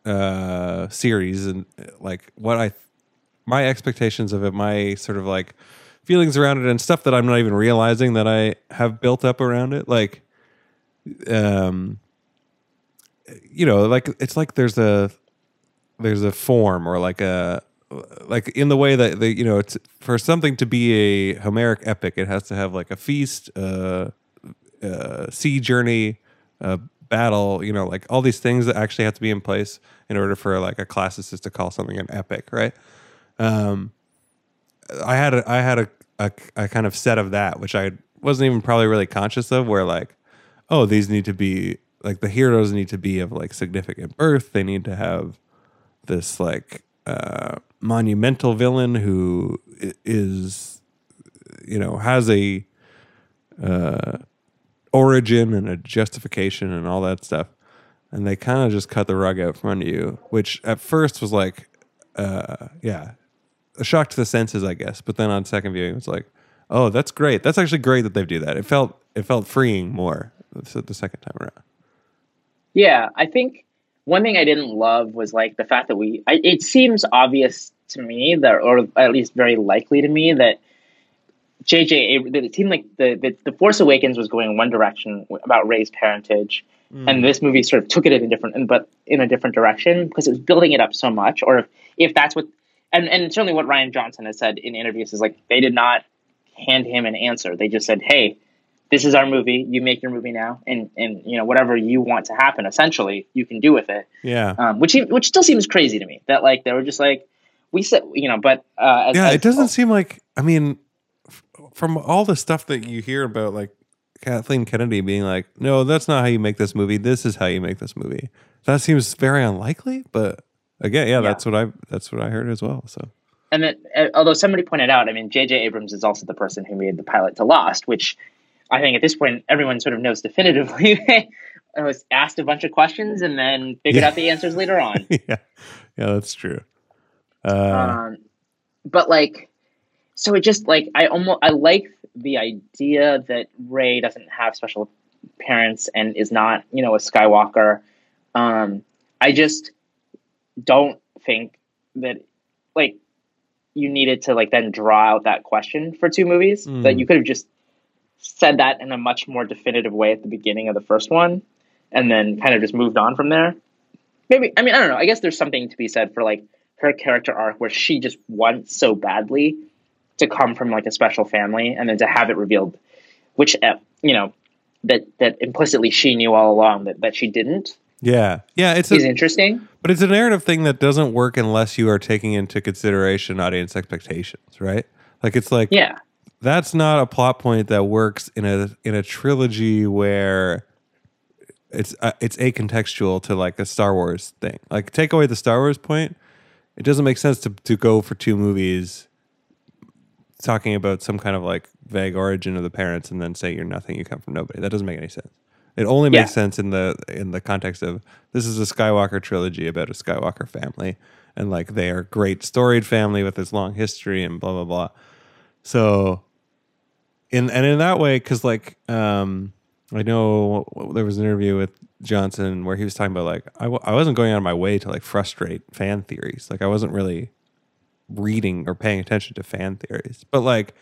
uh series and like what I my expectations of it, my sort of like feelings around it and stuff that I'm not even realizing that I have built up around it. Like um you know like it's like there's a there's a form or like a like in the way that the you know it's for something to be a homeric epic it has to have like a feast uh, uh sea journey a battle you know like all these things that actually have to be in place in order for like a classicist to call something an epic right um I had a, I had a, a a kind of set of that, which I wasn't even probably really conscious of. Where like, oh, these need to be like the heroes need to be of like significant birth. They need to have this like uh, monumental villain who is, you know, has a uh, origin and a justification and all that stuff. And they kind of just cut the rug out from under you, which at first was like, uh, yeah, a shock to the senses, I guess. But then on second viewing, it was like, oh, that's great. That's actually great that they do that. It felt it felt freeing more the the second time around. Yeah, I think one thing I didn't love was like the fact that we. I, it seems obvious to me that, or at least very likely to me that JJ. That It seemed like the, the the Force Awakens was going in one direction about Rey's parentage, and this movie sort of took it in a different, but in a different direction because it was building it up so much. Or if if that's what, and and certainly what Rian Johnson has said in interviews is like they did not hand him an answer. They just said, "Hey, this is our movie. You make your movie now, and and you know whatever you want to happen, essentially, you can do with it." Yeah, Um, which which still seems crazy to me that like they were just like we said, you know, but uh, as, yeah. as- It doesn't seem like. I mean, from all the stuff that you hear about, like Kathleen Kennedy being like, "No, that's not how you make this movie. This is how you make this movie." That seems very unlikely. But again, yeah, Yeah. that's what I that's what I heard as well. So And then, although somebody pointed out, I mean, J.J. Abrams is also the person who made the pilot to Lost, which I think at this point everyone sort of knows definitively. <laughs> I was asked a bunch of questions and then figured Yeah. out the answers later on. <laughs> yeah, yeah, that's true. Uh, um, but like, so it just like I almost I like the idea that Rey doesn't have special parents and is not you know a Skywalker. Um, I just don't think that like you needed to like then draw out that question for two movies. Mm. That you could have just said that in a much more definitive way at the beginning of the first one, and then kind of just moved on from there. Maybe I mean I don't know. I guess there's something to be said for like her character arc where she just wants so badly to come from like a special family and then to have it revealed, which uh, you know that that implicitly she knew all along that that she didn't yeah, yeah. It's is a, interesting. but it's a narrative thing that doesn't work unless you are taking into consideration audience expectations, right? Like it's like Yeah. that's not a plot point that works in a in a trilogy where it's uh, it's acontextual to like a Star Wars thing. Like take away the Star Wars point, it doesn't make sense to to go for two movies talking about some kind of like vague origin of the parents and then say you're nothing, you come from nobody. That doesn't make any sense. It only makes Yeah. sense in the in the context of this is a Skywalker trilogy about a Skywalker family and like they are great storied family with this long history and blah blah blah. So in and in that way cuz like um I know there was an interview with Johnson where he was talking about like I w- I wasn't going out of my way to like frustrate fan theories. Like I wasn't really reading or paying attention to fan theories. But like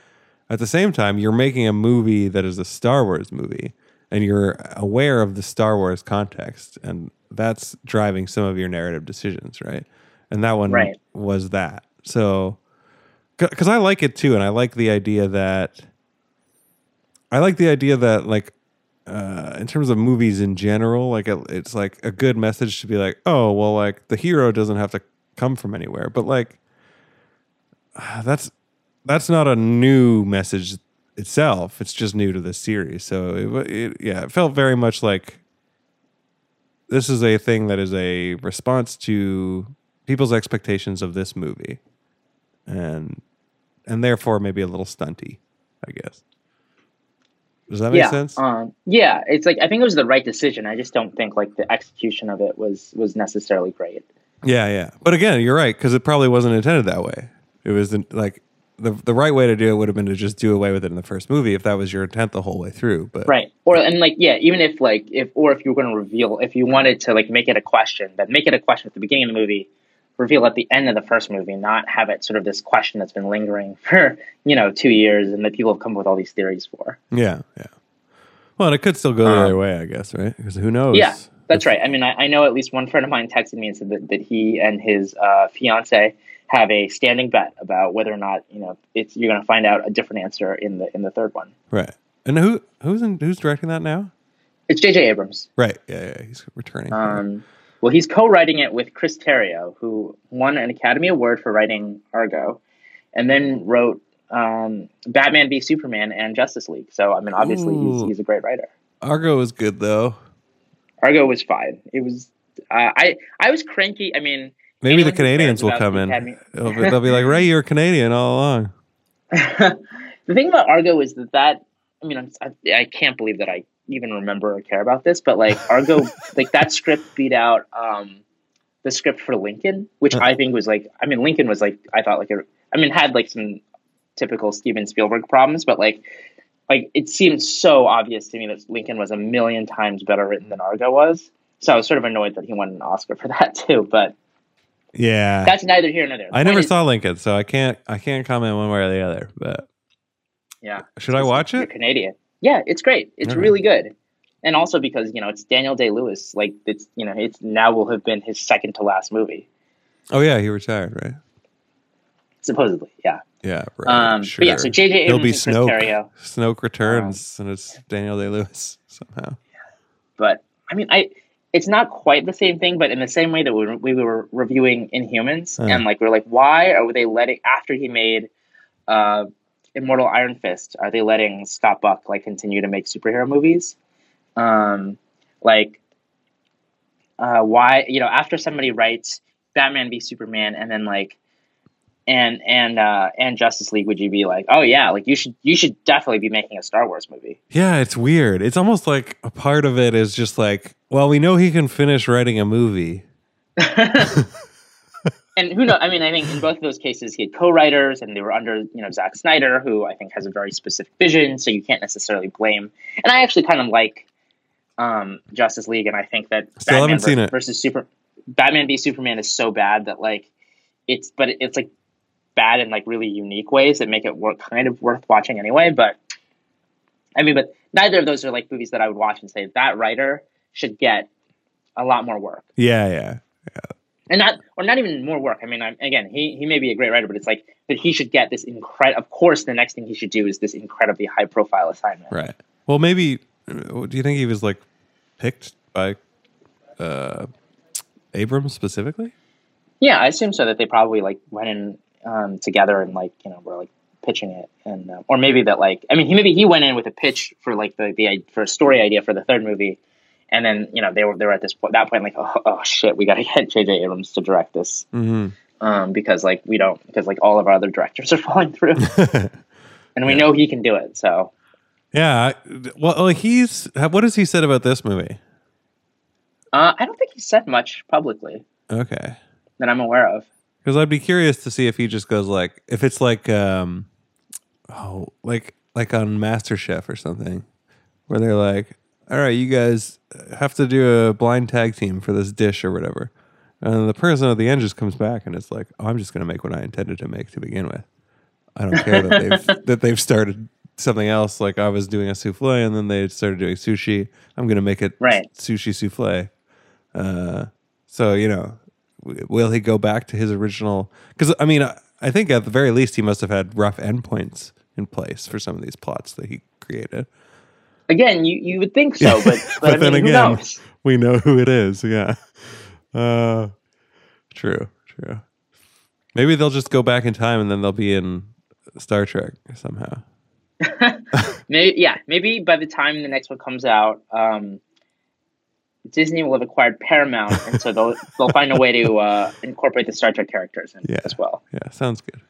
at the same time, you're making a movie that is a Star Wars movie and you're aware of the Star Wars context and that's driving some of your narrative decisions, right? And that one Right. was that. So cuz I like it too and I like the idea that I like the idea that like uh, in terms of movies in general, like it, it's like a good message to be like, oh, well, like the hero doesn't have to come from anywhere, but like <sighs> that's that's not a new message itself. It's just new to the series. So it, it yeah, it felt very much like this is a thing that is a response to people's expectations of this movie, and and therefore maybe a little stunty, I guess. Does that make yeah. sense? Um, yeah. It's like I think it was the right decision. I just don't think like the execution of it was was necessarily great. Yeah, yeah. But again, you're right because it probably wasn't intended that way. It was like the the right way to do it would have been to just do away with it in the first movie if that was your intent the whole way through. But Right. Or and like yeah, even if like if or if you were going to reveal if you wanted to like make it a question, then make it a question at the beginning of the movie, reveal at the end of the first movie, not have it sort of this question that's been lingering <laughs> for, you know, 2 years and that people have come up with all these theories for. yeah, yeah. Well, and it could still go the Um, other way, I guess, right? Because who knows? Yeah, that's right. I mean, I, I know at least one friend of mine texted me and said that, that he and his uh, fiance have a standing bet about whether or not you know it's you're going to find out a different answer in the in the third one. Right. And who who's in, who's directing that now? It's J.J. Abrams. Right. Yeah, yeah. He's returning. Um, well, he's co-writing it with Chris Terrio, who won an Academy Award for writing Argo, and then wrote um, Batman v Superman and Justice League. So I mean, obviously he's he's a great writer. Argo was good though. Argo was fine. It was uh, I I was cranky. I mean, Maybe the Canadians will come the in. <laughs> They'll be, like, Rey, you're Canadian all along. <laughs> the thing about Argo is that that I mean I'm, I, I can't believe that I even remember or care about this, but like Argo, <laughs> like that script beat out um, the script for Lincoln, which I think was like I mean Lincoln was like I thought like a I mean had like some typical Steven Spielberg problems, but like like it seemed so obvious to me that Lincoln was a million times better written than Argo was. So I was sort of annoyed that he won an Oscar for that too, but Yeah. that's neither here nor there. The I never is- saw Lincoln, so I can't I can't comment one way or the other. But Yeah. should I watch it? Canadian. Yeah, it's great. It's Okay. really good. And also because, you know, it's Daniel Day Lewis. Like it's you know, it's now will have been his second to last movie. Oh yeah, he retired, right? Supposedly. Yeah. Yeah, right. Um sure. but yeah, so JJ He'll Abrams be and Snoke. Snoke returns, and it's Daniel Day Lewis somehow. But I mean I it's not quite the same thing, but in the same way that we, we were reviewing Inhumans, Uh. and like we're like, why are they letting after he made uh, Immortal Iron Fist, are they letting Scott Buck like continue to make superhero movies? Um, like, uh, why you know after somebody writes Batman v Superman, and then like, and and uh, and Justice League, would you be like, oh yeah, like you should you should definitely be making a Star Wars movie? Yeah, it's weird. It's almost like a part of it is just like, well, we know he can finish writing a movie. <laughs> <laughs> and who knows? I mean, I think in both of those cases, he had co-writers, and they were under you know Zack Snyder, who I think has a very specific vision. So you can't necessarily blame. And I actually kind of like um, Justice League, and I think that Still haven't Batman seen it. versus Super Batman v Superman is so bad that like it's, but it's like bad in like really unique ways that make it work kind of worth watching anyway. But I mean, but neither of those are like movies that I would watch and say that writer should get a lot more work Yeah, yeah. Yeah. And not or not even more work. I mean, I'm, again, he he may be a great writer, but it's like that he should get this incredible. Of course, the next thing he should do is this incredibly high profile assignment. Right. Well, maybe. uh, Do you think he was like picked by uh, Abrams specifically? Yeah, I assume so. That they probably like went in um, together and like you know we're like pitching it, and uh, or maybe that like I mean he maybe he went in with a pitch for like the the for a story idea for the third movie. And then you know they were they were at this point that point like oh, oh shit we got to <laughs> get J.J. Abrams to direct this Mm-hmm. um, because like we don't because like all of our other directors <laughs> are falling through <laughs> and we know he can do it so yeah. Well, like he's. What has he said about this movie? Uh, I don't think he said much publicly Okay. that I'm aware of. Because I'd be curious to see if he just goes like, if it's like, um, oh, like like on MasterChef or something, where they're like, all right, you guys have to do a blind tag team for this dish or whatever, and the person at the end just comes back and it's like, oh, I'm just going to make what I intended to make to begin with. I don't care that they've <laughs> that they've started something else. Like I was doing a souffle and then they started doing sushi. I'm going to make it Right. sushi souffle. Uh, so you know, will he go back to his original? Because I mean, I, I think at the very least he must have had rough endpoints in place for some of these plots that he created. Again, you, you would think so, but, but, <laughs> But I then mean, who again-? We know who it is. Yeah. Uh, true. True. Maybe they'll just go back in time and then they'll be in Star Trek somehow. <laughs> Maybe, yeah, maybe by the time the next one comes out, um, Disney will have acquired Paramount, and so they'll <laughs> they'll find a way to uh, incorporate the Star Trek characters in Yeah. as well. Yeah, sounds good.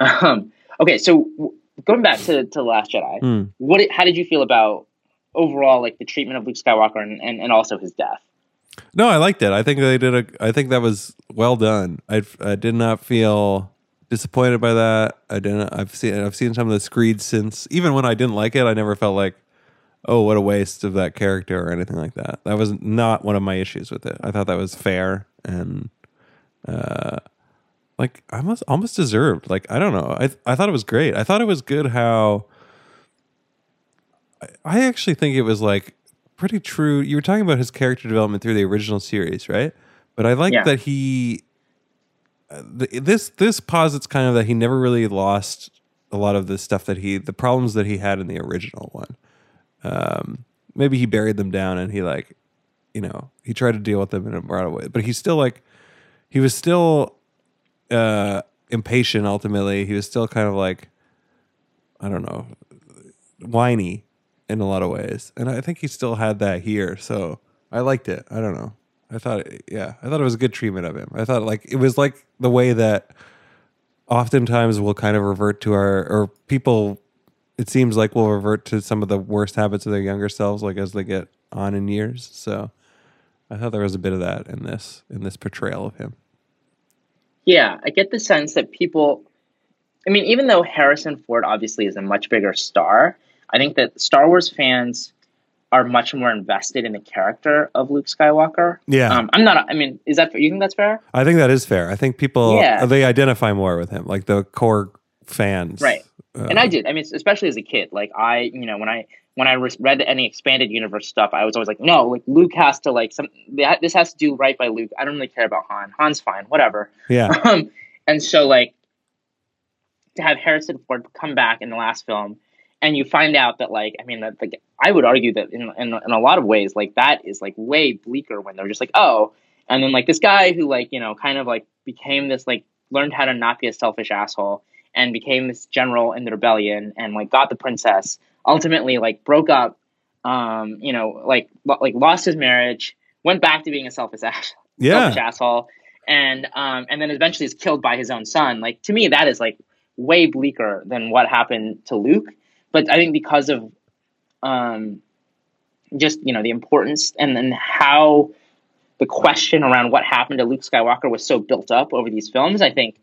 Um, okay, so w- going back to, to the Last Jedi, Hmm. what how did you feel about overall like the treatment of Luke Skywalker and, and, and also his death? No, I liked it. I think they did a. I think that was well done. I I did not feel disappointed by that. I didn't. I've seen I've seen some of the screeds since. Even when I didn't like it, I never felt like, oh, what a waste of that character or anything like that. That was not one of my issues with it. I thought that was fair and, uh, like I almost almost deserved. Like I don't know. I I thought it was great. I thought it was good how. I, I actually think it was like pretty true. You were talking about his character development through the original series, right? But I like Yeah. that he uh, th- this this posits kind of that he never really lost a lot of the stuff that he the problems that he had in the original one. Um, maybe he buried them down and he like, you know, he tried to deal with them in a broader way, but he's still like, he was still uh, impatient ultimately. He was still kind of like I don't know, whiny in a lot of ways. And I think he still had that here. So I liked it. I don't know. I thought, yeah, I thought it was a good treatment of him. I thought like it was like the way that oftentimes we'll kind of revert to our, or people, it seems like will revert to some of the worst habits of their younger selves, like as they get on in years. So I thought there was a bit of that in this, in this portrayal of him. Yeah, I get the sense that people, I mean, even though Harrison Ford obviously is a much bigger star, I think that Star Wars fans are much more invested in the character of Luke Skywalker. Yeah. Um, I'm not. I mean, is that you think that's fair? I think that is fair. I think people Yeah. they identify more with him, like the core fans, Right. Uh, and I did. I mean, especially as a kid, like I, you know, when I when I re- read any expanded universe stuff, I was always like, no, like Luke has to like some. This has to do right by Luke. I don't really care about Han. Han's fine, whatever. yeah, <laughs> Um, and so like to have Harrison Ford come back in the last film, and you find out that like I mean that like I would argue that in, in in a lot of ways like that is like way bleaker when they're just like oh, and then like this guy who like you know kind of like became this like learned how to not be a selfish asshole and became this general in the rebellion and like got the princess ultimately like broke up um you know like lo- like lost his marriage went back to being a selfish ass selfish yeah, asshole and um and then eventually is killed by his own son. Like to me that is like way bleaker than what happened to luke. But i think because of um just you know the importance and then how the question around what happened to luke skywalker was so built up over these films i think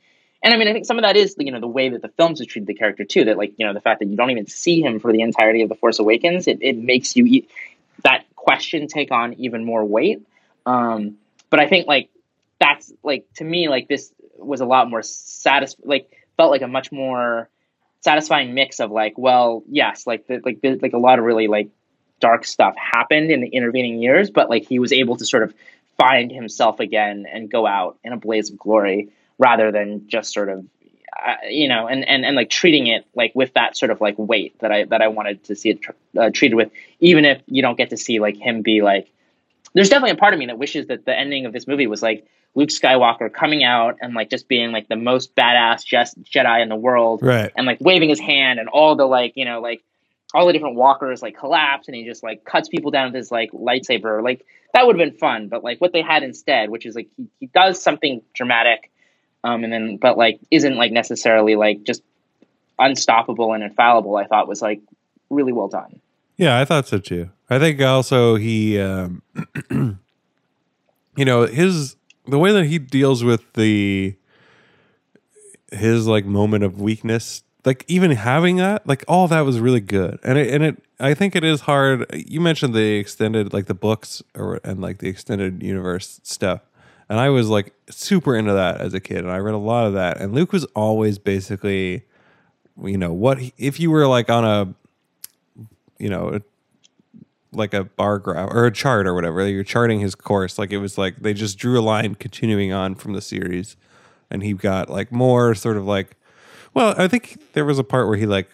and i mean i think some of that is you know the way that the films have treated the character too that like you know the fact that you don't even see him for the entirety of the force awakens it, it makes you e- that question take on even more weight. Um but i think like that's like to me like this was a lot more satisfying like felt like a much more satisfying mix of like well yes like the, like the, like a lot of really like dark stuff happened in the intervening years but like he was able to sort of find himself again and go out in a blaze of glory rather than just sort of uh, you know and, and and like treating it like with that sort of like weight that i that i wanted to see it tr- uh, treated with even if you don't get to see like him be like there's definitely a part of me that wishes that the ending of this movie was like Luke Skywalker coming out and like just being like the most badass Jedi in the world right. and like waving his hand and all the like you know like all the different walkers like collapse and he just like cuts people down with his like lightsaber like that would have been fun but like what they had instead which is like he, he does something dramatic um and then but like isn't like necessarily like just unstoppable and infallible i thought was like really well done Yeah, I thought so too. I think also he, um, <clears throat> you know, his the way that he deals with the his like moment of weakness, like even having that, like all that was really good. And it, and it, I think it is hard. You mentioned the extended, like the books or and like the extended universe stuff. And I was like super into that as a kid, and I read a lot of that. And Luke was always basically, you know, what he, if you were like on a you know, like a bar graph or a chart or whatever. You're charting his course. Like it was like they just drew a line continuing on from the series, and he got like more sort of like. Well, I think there was a part where he like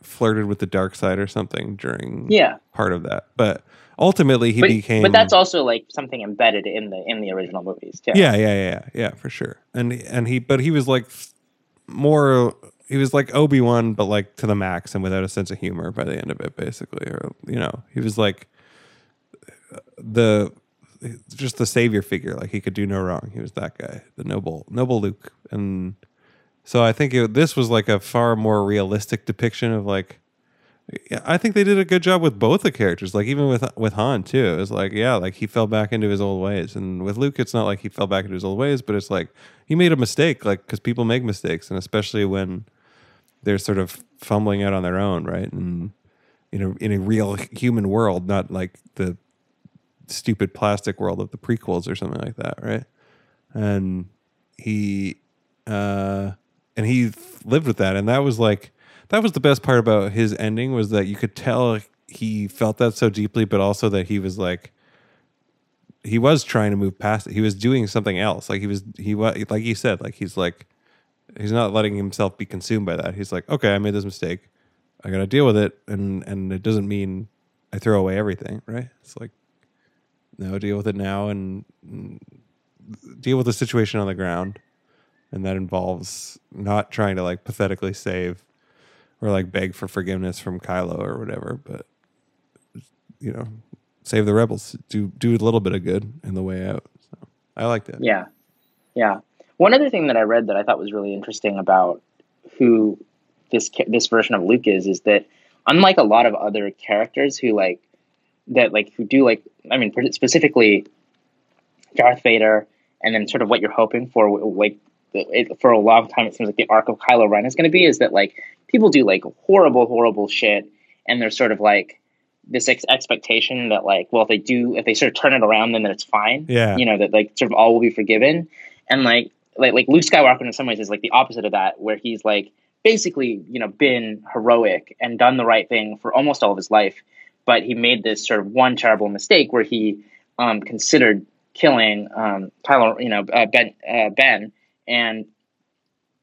flirted with the dark side or something during yeah part of that, but ultimately he but, became. but that's also like something embedded in the in the original movies too Yeah, yeah, yeah, yeah, for sure. And and he, but he was like more. He was like Obi Wan, but like to the max, and without a sense of humor by the end of it, basically. Or you know, he was like the just the savior figure. Like he could do no wrong. He was that guy, the noble, noble Luke. And so I think it, this was like a far more realistic depiction of like. I think they did a good job with both the characters. Like even with with Han too, it was like yeah, like he fell back into his old ways, and with Luke, it's not like he fell back into his old ways, but it's like he made a mistake, like because people make mistakes, and especially when they're sort of fumbling out on their own, right? And in a in a real human world, not like the stupid plastic world of the prequels or something like that, right? And he uh and he lived with that and that was like that was the best part about his ending was that you could tell he felt that so deeply but also that he was like he was trying to move past it. He was doing something else. Like he was he was like you said like he's like he's not letting himself be consumed by that. He's like okay i made this mistake. I gotta deal with it and and it doesn't mean i throw away everything right? It's like no deal with it now and, and deal with the situation on the ground. And that involves not trying to like pathetically save or like beg for forgiveness from Kylo or whatever, but you know, save the rebels, do do a little bit of good in the way out. So I like that. Yeah, yeah. One other thing that I read that I thought was really interesting about who this this version of Luke is is that unlike a lot of other characters who like that like who do like I mean specifically Darth Vader and then sort of what you're hoping for like for a long time it seems like the arc of Kylo Ren is going to be is that like people do like horrible horrible shit and there's sort of like this ex- expectation that like well if they do if they sort of turn it around then, it's fine. Yeah. You know that like sort of all will be forgiven. And like like like Luke Skywalker in some ways is like the opposite of that where he's like basically you know been heroic and done the right thing for almost all of his life but he made this sort of one terrible mistake where he um, considered killing um, Kylo, you know, uh, Ben, uh, Ben, and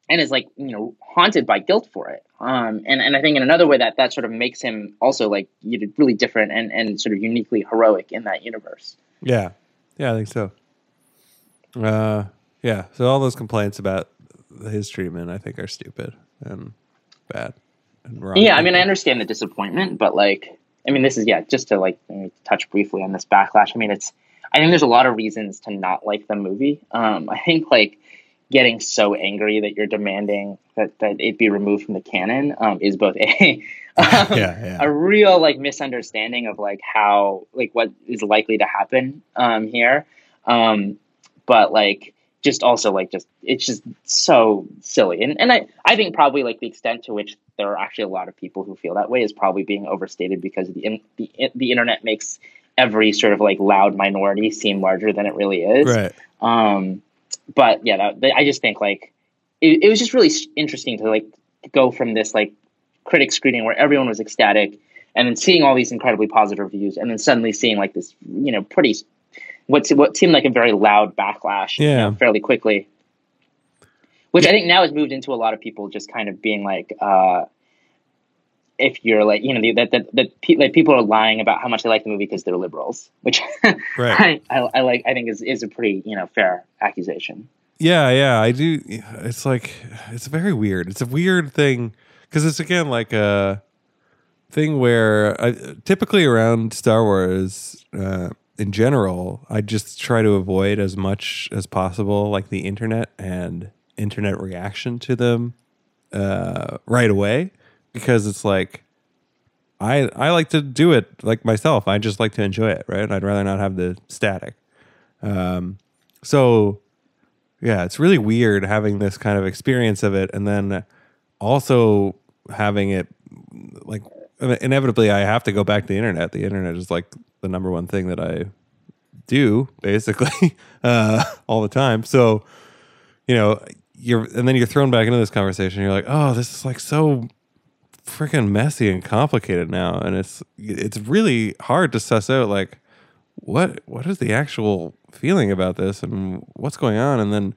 and is like you know haunted by guilt for it. Um, and and I think in another way that that sort of makes him also like you know, really different and and sort of uniquely heroic in that universe. Yeah, yeah, I think so. Uh, yeah. So all those complaints about his treatment, I think, are stupid and bad and wrong. Yeah, I mean, I understand the disappointment, but like, I mean, this is yeah, just to like touch briefly on this backlash. I mean, it's I think there's a lot of reasons to not like the movie. Um, I think like getting so angry that you're demanding that, that it be removed from the canon um, is both a <laughs> um, <laughs> yeah, yeah. a real like misunderstanding of like how like what is likely to happen um, here, um, but like just also like just it's just so silly and and I I think probably like the extent to which there are actually a lot of people who feel that way is probably being overstated because the in, the the internet makes every sort of like loud minority seem larger than it really is. Right. But yeah, that, I just think like it, it was just really interesting to like go from this like critic screening where everyone was ecstatic and then seeing all these incredibly positive reviews and then suddenly seeing like this you know pretty what what seemed like a very loud backlash yeah. You know, fairly quickly which i think now has moved into a lot of people just kind of being like uh, if you're like you know that that that pe- like people are lying about how much they like the movie because they're liberals, which <laughs> right. I, I, I like. I think is is a pretty you know fair accusation. Yeah, yeah, I do. It's like it's very weird. It's a weird thing because it's again like a thing where I, typically around Star Wars uh, in general, I just try to avoid as much as possible like the internet and internet reaction to them uh, right away because it's like I I like to do it like myself. I just like to enjoy it, right? I'd rather not have the static. Um, so yeah, it's really weird having this kind of experience of it, and then also having it like inevitably I have to go back to the internet. The internet is like the number one thing that I do basically <laughs> uh, all the time. So you know you're and then you're thrown back into this conversation. You're like, oh, this is like so freaking messy and complicated now, and it's it's really hard to suss out like what what is the actual feeling about this and what's going on, and then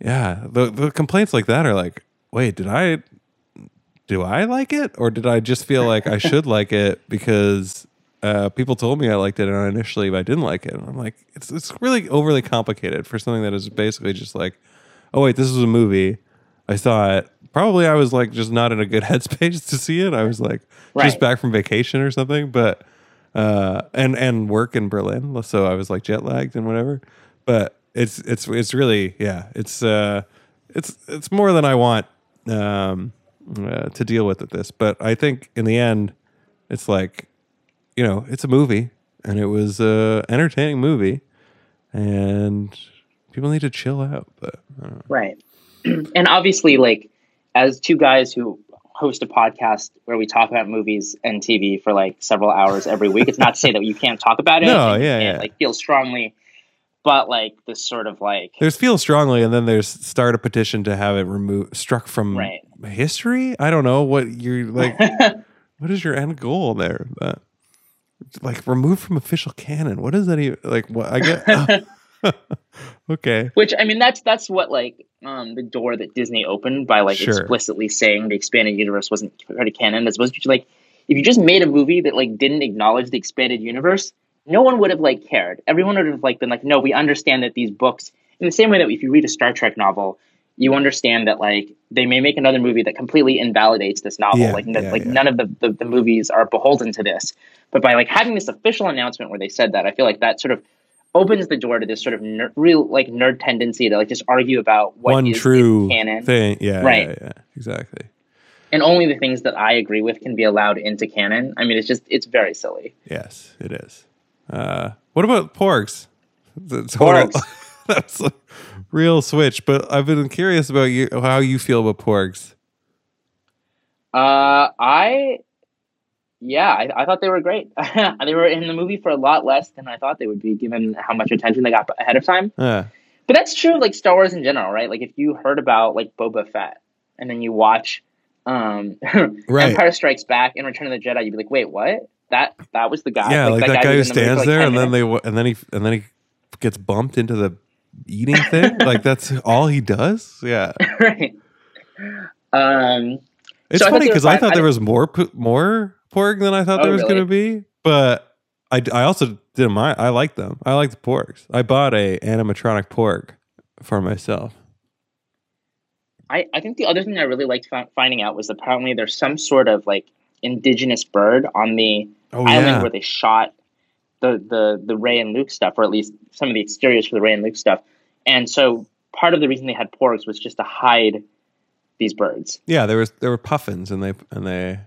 yeah, the the complaints like that are like, wait, did I do I like it or did I just feel like I should <laughs> like it because uh, people told me I liked it and initially I didn't like it. And I'm like, it's it's really overly complicated for something that is basically just like, oh wait, this is a movie. I saw it probably I was like just not in a good <laughs> headspace to see it. I was like right. just back from vacation or something, but uh, and and work in Berlin, so I was like jet lagged and whatever. But it's it's it's really yeah, it's uh, it's it's more than I want um, uh, to deal with at this. But I think in the end, it's like you know, it's a movie, and it was a entertaining movie, and people need to chill out. But right, <clears throat> and obviously, like as two guys who host a podcast where we talk about movies and TV for like several hours every week. It's not to say that you can't talk about it. <laughs> No, yeah, yeah. Like feel strongly, but like this sort of like there's feel strongly, and then there's start a petition to have it removed, struck from right. history. I don't know what you're like. <laughs> what is your end goal there? But like removed from official canon. What is that even like? What I get. <laughs> <laughs> okay. Which I mean, that's that's what like um, the door that Disney opened by like sure. explicitly saying the expanded universe wasn't part of canon. As opposed to like, if you just made a movie that like didn't acknowledge the expanded universe, no one would have like cared. Everyone would have like been like, no, we understand that these books, in the same way that if you read a Star Trek novel, you understand that like they may make another movie that completely invalidates this novel. Yeah, like n- yeah, like yeah. none of the, the the movies are beholden to this. But by like having this official announcement where they said that, I feel like that sort of opens the door to this sort of ner- real like nerd tendency to like just argue about what One is true canon, thing. Yeah, Right. yeah, yeah, exactly. and only the things that I agree with can be allowed into canon. I mean, it's just it's very silly. Yes, it is. Uh, what about porgs? Total- Porgs. <laughs> That's a real switch. But I've been curious about you, how you feel about porgs. Uh, I, yeah, I, I thought they were great. <laughs> they were in the movie for a lot less than I thought they would be, given how much attention they got ahead of time. Uh, But that's true of like Star Wars in general, right? Like if you heard about like Boba Fett and then you watch um <laughs> Right. Empire Strikes Back and Return of the Jedi, you'd be like, wait, what? That that was the guy. yeah, like, that guy who was the movie stands like, there, 10 and then they and then he and then he gets bumped into the eating thing. <laughs> like that's all he does. Yeah, right. Um, it's So funny because I thought I there was more more porg than I thought Oh, there was really? going to be. But I, I also didn't mind. I like them. I like the porgs. I bought a animatronic porg for myself. I, I think the other thing I really liked fi- finding out was apparently there's some sort of like indigenous bird on the Oh island yeah, where they shot the the the Rey and Luke stuff, or at least some of the exteriors for the Rey and Luke stuff. And so part of the reason they had porgs was just to hide these birds. yeah. There was there were puffins, and they and they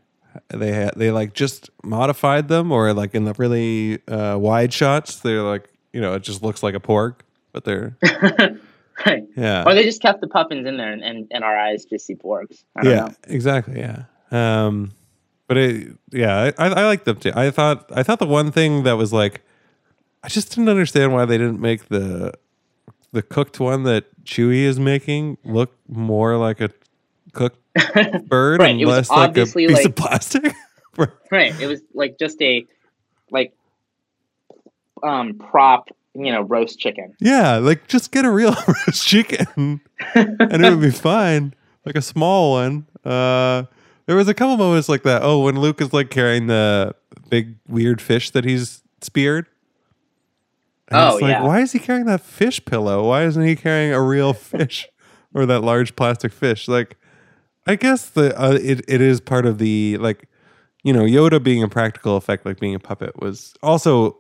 they had they like just modified them, or like in the really uh, wide shots, they're like you know it just looks like a porg, but they're <laughs> right. yeah. Or they just kept the puffins in there, and, and, and our eyes just see porgs. I don't yeah, know. exactly. Yeah. Um, but it, yeah, I, I, I like them too. I thought, I thought the one thing that was like, I just didn't understand why they didn't make the, the cooked one that Chewie is making look more like a cooked <laughs> bird Right, it was less like a obviously piece like- of plastic. <laughs> Right. It was like just a like um prop, you know, roast chicken. yeah, like just get a real <laughs> roast chicken and it would be fine. Like a small one. Uh, there was a couple moments like that. Oh, when Luke is like carrying the big weird fish that he's speared. And Oh, it's like, yeah. why is he carrying that fish pillow? Why isn't he carrying a real fish or that large plastic fish? Like, I guess the uh, it it is part of the like, you know, Yoda being a practical effect, like being a puppet, was also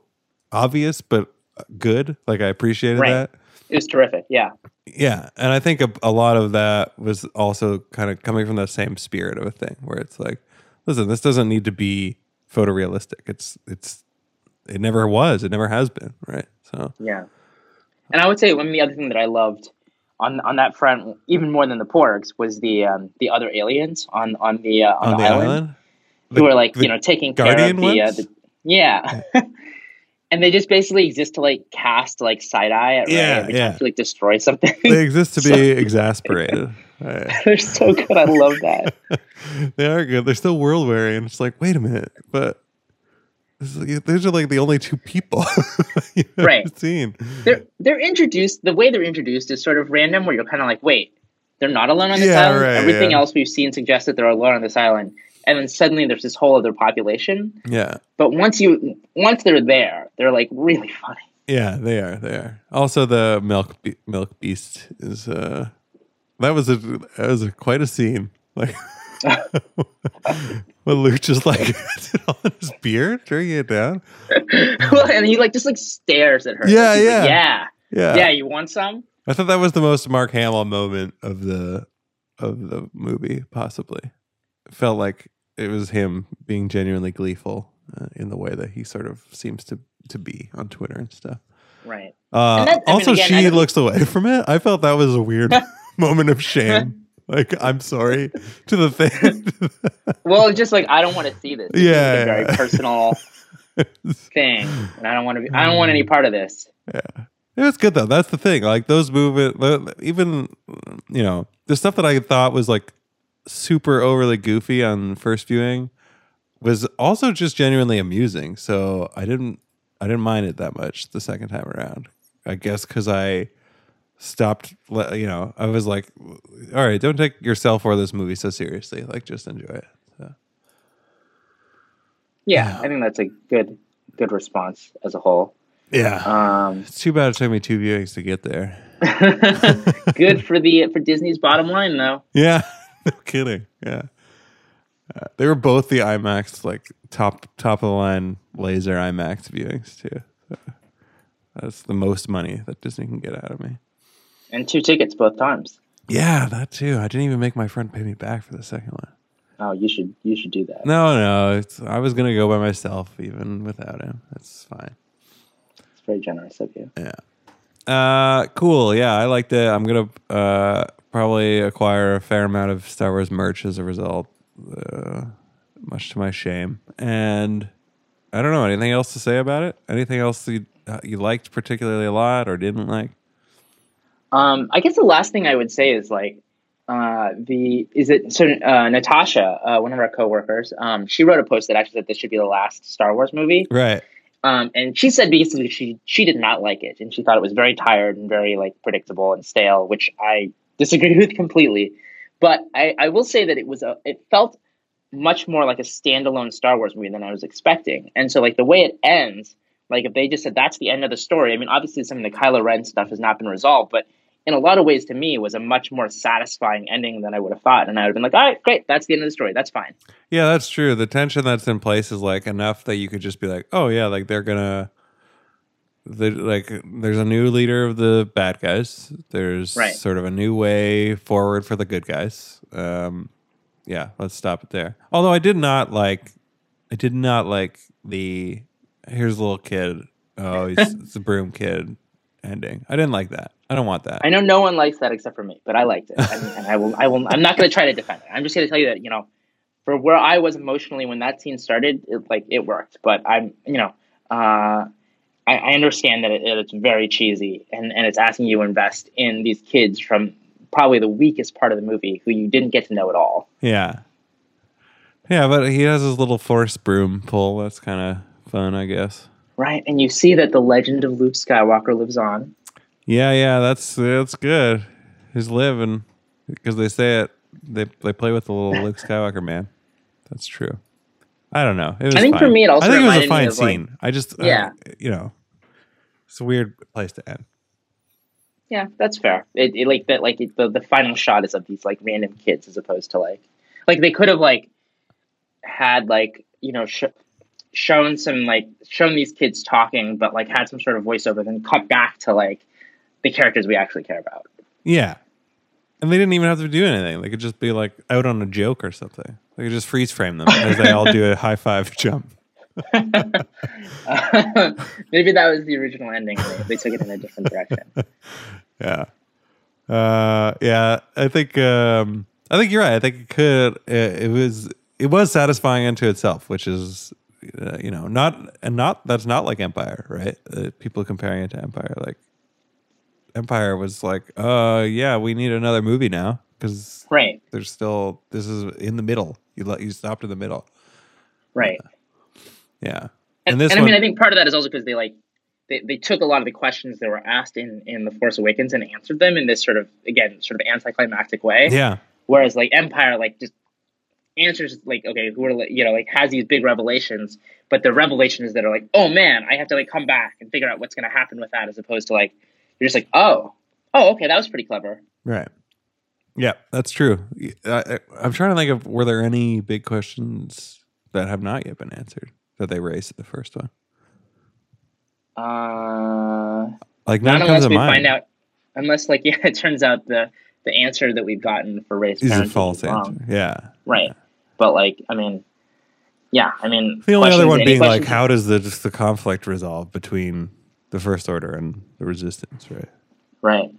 obvious but good. Like I appreciated Right. that. It was terrific. Yeah. Yeah, and I think a, a lot of that was also kind of coming from that same spirit of a thing, where it's like, listen, this doesn't need to be photorealistic. It's it's it never was. It never has been. Right. So Yeah. And I would say one of the other thing that I loved on on that front, even more than the porgs, was the um, the other aliens on on the uh, on, on, the, island, island, who are like you know taking care of the, uh, the yeah. <laughs> And they just basically exist to like cast like side eye at Yeah, yeah. to like destroy something. they exist to <laughs> be So- exasperated. <laughs> Right. They're so good. I love that. they are good. They're still world weary, and It's like, wait a minute, but these are like the only two people <laughs> Right. seen. They're they're introduced. The way they're introduced is sort of random, where you're kind of like, wait, they're not alone on this Yeah, island. right, Everything yeah. else we've seen suggests that they're alone on this island, and then suddenly there's this whole other population. Yeah. But once you once they're there, they're like really funny. Yeah, they are. They are. Also, the milk be- milk beast is uh that was a that was a, quite a scene. Like <laughs> <laughs> when Luke just like in his beard, drinking it down. <laughs> well, and he like just like stares at her. Yeah, yeah. like, yeah, Yeah, yeah. You want some? I thought that was the most Mark Hamill moment of the of the movie. Possibly, it felt like it was him being genuinely gleeful uh, in the way that he sort of seems to to be on Twitter and stuff. Right. Uh, that- I mean, also, again, she looks away from it. I felt that was a weird <laughs> moment of shame. Like, I'm sorry to the thing. <laughs> Well, it's just like I don't want to see this. Is Yeah, a very personal <laughs> thing, and I don't want to. Be, I don't want any part of this. Yeah. It was good though. That's the thing. Like those movement, even you know, the stuff that I thought was like super overly goofy on first viewing was also just genuinely amusing. So I didn't, I didn't mind it that much the second time around. I guess because I stopped. You know, I was like, all right, don't take yourself or this movie so seriously. Like, just enjoy it. So. Yeah, I think that's a good good response as a whole. Yeah. Um, It's too bad it took me two viewings to get there. <laughs> Good for the for Disney's bottom line, though. Yeah, <laughs> no kidding. Yeah, uh, they were both the IMAX like top top of the line laser IMAX viewings too. So that's the most money that Disney can get out of me. And two tickets both times. Yeah, that too. I didn't even make my friend pay me back for the second one. Oh, you should you should do that. No, no, it's, I was gonna go by myself even without him. That's fine. It's very generous of you. Yeah. Uh, cool. Yeah, I like that. I'm gonna uh probably acquire a fair amount of Star Wars merch as a result, uh, much to my shame. And I don't know anything else to say about it. Anything else you uh, you liked particularly a lot or didn't like? Um, I guess the last thing I would say is like uh, the is it so uh, Natasha, uh, one of our coworkers, um, she wrote a post that actually said this should be the last Star Wars movie. Right. Um, and she said basically she she did not like it, and she thought it was very tired and very like predictable and stale, which I disagree <laughs> with completely. But I, I will say that it was a it felt much more like a standalone Star Wars movie than I was expecting, and so like the way it ends, like if they just said that's the end of the story, I mean obviously some of the Kylo Ren stuff has not been resolved, but in a lot of ways to me was a much more satisfying ending than I would have thought. And I would have been like, all right, great, that's the end of the story. That's fine. Yeah, that's true. The tension that's in place is like enough that you could just be like, oh yeah, like they're gonna they like there's a new leader of the bad guys. There's Right. sort of a new way forward for the good guys. Um yeah, let's stop it there. Although I did not like I did not like the here's a little kid. Oh, he's <laughs> it's a broom kid ending. I didn't like that. I don't want that. I know no one likes that except for me, but I liked it, and, and I will. I will. I'm not going to try to defend it. I'm just going to tell you that you know, for where I was emotionally when that scene started, it, like it worked. But I'm, you know, uh, I, I understand that it, it's very cheesy, and and it's asking you to invest in these kids from probably the weakest part of the movie who you didn't get to know at all. Yeah. Yeah, but he has his little force broom pull. That's kind of fun, I guess. Right, and you see that the legend of Luke Skywalker lives on. Yeah, yeah, that's that's good. He's living because they say it. They they play with the little Luke Skywalker man. That's true. I don't know. It was I think for me it also I think it was a fine of, like- scene. I just uh, Yeah. you know, it's a weird place to end. Yeah, that's fair. It, it like that like it, the the final shot is of these like random kids as opposed to like like they could have like had like you know sh- shown some like shown these kids talking but like had some sort of voiceover then cut back to like the characters we actually care about. Yeah, and they didn't even have to do anything. They could just be like out on a joke or something. They could just freeze frame them as they all do a high five jump. <laughs> Maybe that was the original ending. they took it in a different direction. <laughs> Yeah. Uh, yeah, I think um, I think you're right. I think it could. It, it was it was satisfying unto itself, which is uh, you know not and not that's not like Empire, right? Uh, people comparing it to Empire, like Empire was like, uh, yeah, we need another movie now because Right, there's still this is in the middle. You let you stopped in the middle. right. Yeah, And, this and I mean, I think part of that is also because they like they, they took a lot of the questions that were asked in in the Force Awakens and answered them in this sort of again sort of anticlimactic way. yeah, Whereas like Empire like just answers like okay who are like, you know like has these big revelations, but the revelations that are like oh man I have to like come back and figure out what's going to happen with that as opposed to like you're just like oh oh okay that was pretty clever. right. Yeah, that's true. I, I, I'm trying to think of were there any big questions that have not yet been answered that they raised at the first one. Uh, Like not unless to we mind. find out unless like <laughs> yeah it turns out the the answer that we've gotten for Rey's is a false answer. Yeah. Right. But like, I mean, yeah, I mean, The only other one being like, how does the just the conflict resolve between the First Order and the Resistance? Right. right.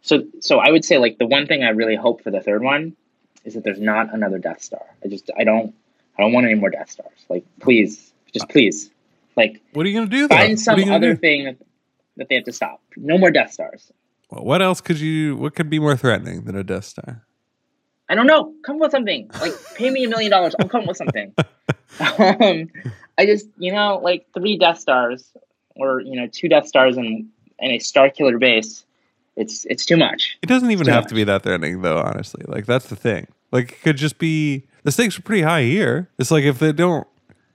So, so I would say like the one thing I really hope for the third one is that there's not another Death Star. I just, I don't, I don't want any more Death Stars. Like, please, just please, like, What are you gonna do? Though? find some are you gonna other do? thing that, that they have to stop. No more Death Stars. Well, what else could you? What could be more threatening than a Death Star? I don't know. Come up with something. Like, pay me a million dollars. I'll come up with something. <laughs> um, I just, you know, like three Death Stars or you know two Death Stars and and a Starkiller base. It's it's too much. It doesn't even have much. to be that threatening, though. Honestly, like that's the thing. Like it could just be the stakes are pretty high here. It's like if they don't,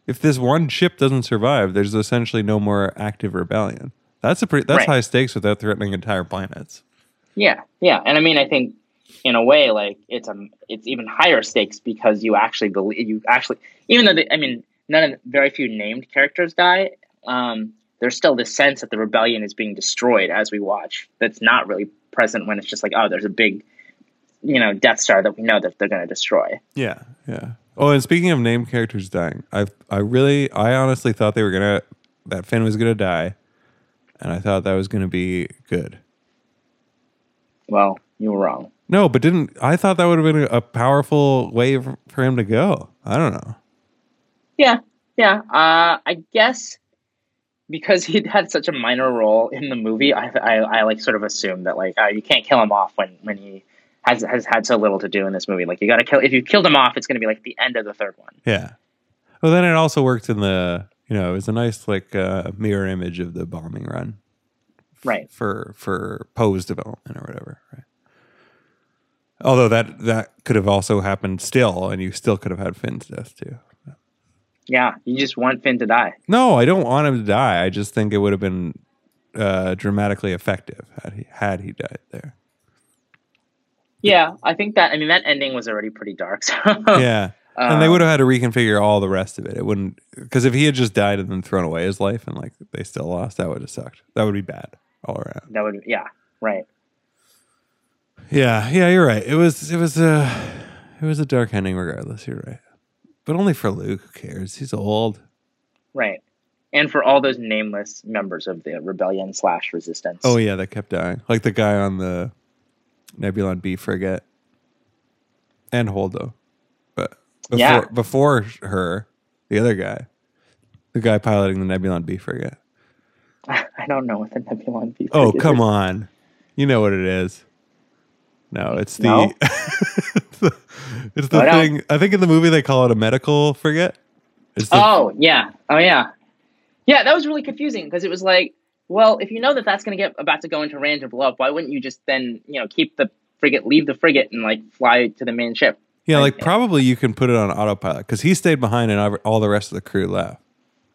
if this one ship doesn't survive, there's essentially no more active rebellion. That's a pretty. That's Right. high stakes without threatening entire planets. Yeah, yeah, and I mean, I think in a way, like it's a it's even higher stakes because you actually believe you actually even though the, I mean none of very few named characters die. Um, there's still this sense that the rebellion is being destroyed as we watch. That's not really present when it's just like oh, there's a big you know Death Star that we know that they're going to destroy. Yeah, yeah. Oh, and speaking of named characters dying, I I really I honestly thought they were gonna that Finn was gonna die, and I thought that was gonna be good. Well, you were wrong. No, but didn't I thought that would have been a, powerful way for, for him to go? I don't know. Yeah, yeah. Uh, I guess because he had such a minor role in the movie, I, I, I like sort of assumed that like uh, you can't kill him off when when he has has had so little to do in this movie. Like you got to kill. If you killed him off, it's going to be like the end of the third one. Yeah. Well, then it also worked in the you know it was a nice like uh, mirror image of the bombing run Right. for for Poe's development or whatever. Right. Although that that could have also happened still, and you still could have had Finn's death too. Yeah. You just want Finn to die. No, I don't want him to die. I just think it would have been uh, dramatically effective had he had he died there. Yeah, I think that. I mean, that ending was already pretty dark. <laughs> So yeah, and they Um, would have had to reconfigure all the rest of it. It wouldn't because if he had just died and then thrown away his life and like they still lost, that would have sucked. That would be bad all around. that would. Yeah. Right. Yeah, yeah, you're right. It was it was a it was a dark ending regardless. You're right, but only for Luke. Who cares? He's old. Right. And for all those nameless members of the rebellion slash resistance. Oh yeah, that kept dying. Like the guy on the Nebulon B frigate and Holdo. But before Yeah. before her, the other guy, the guy piloting the Nebulon B frigate. <laughs> I don't know what the Nebulon B. Frigate Oh <laughs> come is. on, you know what it is. No, it's the No? it's <laughs> the, it's the thing. I think in the movie they call it a medical frigate. It's the, Oh yeah. Oh yeah. Yeah, that was really confusing because it was like, well, if you know that that's going to get about to go into range blow up, why wouldn't you just then you know keep the frigate, leave the frigate, and like fly to the main ship? Yeah, like probably you can put it on autopilot because he stayed behind and all- all the rest of the crew left.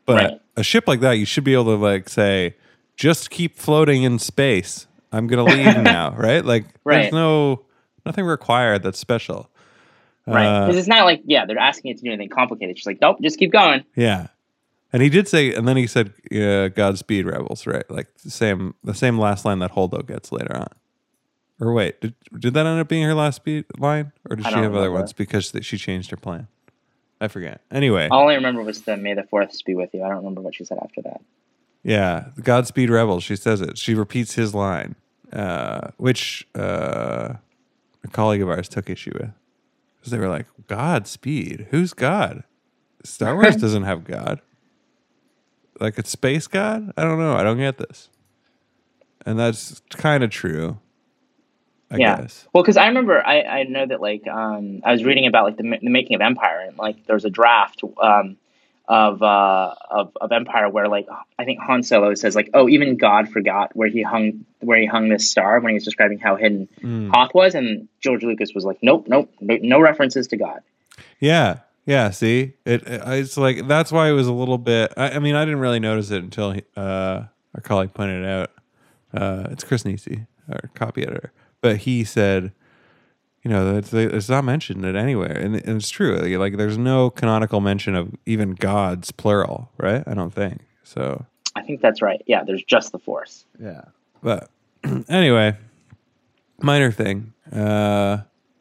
But Right. a ship like that, you should be able to like say, just keep floating in space. I'm gonna leave <laughs> now, right? Like, there's no nothing required that's special. Right. Uh, Because it's not like yeah, they're asking it to do anything complicated. She's like, nope, just keep going. yeah, and he did say, and then he said, uh, "Godspeed, rebels." Right, like the same the same last line that Holdo gets later on. Or wait, did did that end up being her last speed line, or did I she have other ones because she changed her plan? I forget. Anyway, All I remember was the May the Force be with you. I don't remember what she said after that. Yeah, Godspeed Rebels. She says it. She repeats his line, uh, which uh, a colleague of ours took issue with because they were like, "Godspeed? Who's God? Star Wars <laughs> doesn't have God. Like it's space God? I don't know. I don't get this." And that's kind of true. I Yeah. guess. Well, because I remember, I, I know that like um, I was reading about like the, the making of Empire, and like there's a draft um, of, uh, of of Empire where like I think Han Solo says like, oh, even God forgot where he hung where he hung this star when he was describing how hidden Mm. Hoth was, and George Lucas was like, nope, nope, no, no references to God. Yeah, yeah. See, it, it it's like that's why it was a little bit. I, I mean, I didn't really notice it until he, uh, our colleague pointed it out. Uh, it's Chris Nisi, our copy editor, but he said, you know, it's, it's not mentioned it anywhere, and, and it's true. Like, like, there's no canonical mention of even gods plural, right? I don't think so. I think that's right. Yeah, there's just the Force. Yeah. But <clears throat> anyway, minor thing. Uh,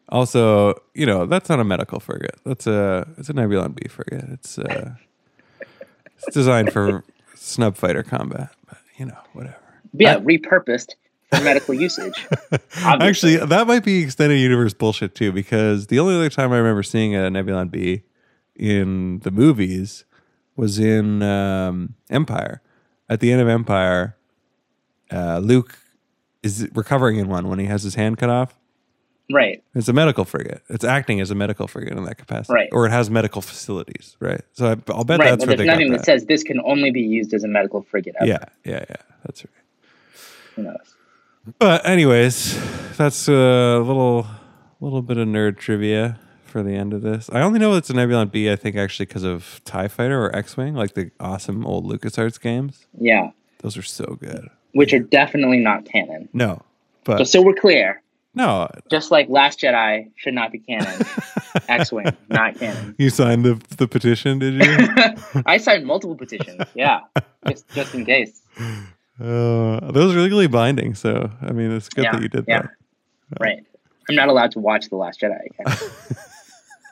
also, you know, that's not a medical frigate. That's a it's a Nebulon B frigate. It's uh, it's designed for <laughs> snub fighter combat. But you know, whatever. Yeah, I- repurposed for medical usage. <laughs> Actually, that might be extended universe bullshit too, because the only other time I remember seeing a Nebulon B in the movies was in um, Empire. At the end of Empire, uh, Luke is recovering in one when he has his hand cut off. Right. It's a medical frigate. It's acting as a medical frigate in that capacity, Right. Or it has medical facilities, right? So I, I'll bet right. that's where there's nothing that. that. says this can only be used as a medical frigate. Ever. yeah, yeah, yeah. That's right. Who knows? But anyways, that's a little little bit of nerd trivia for the end of this. I only know it's a Nebulon B, I think, actually because of Tie Fighter or X Wing, like the awesome old LucasArts games. Yeah. Those are so good. which are definitely not canon. No, but So, so we're clear. no, Just like Last Jedi should not be canon. <laughs> X-wing not canon. you signed the the petition, did you? <laughs> I signed multiple petitions. Yeah, just just in case. Uh, those are legally binding, so I mean, it's good Yeah, that you did yeah. that. Right. I'm not allowed to watch The Last Jedi again.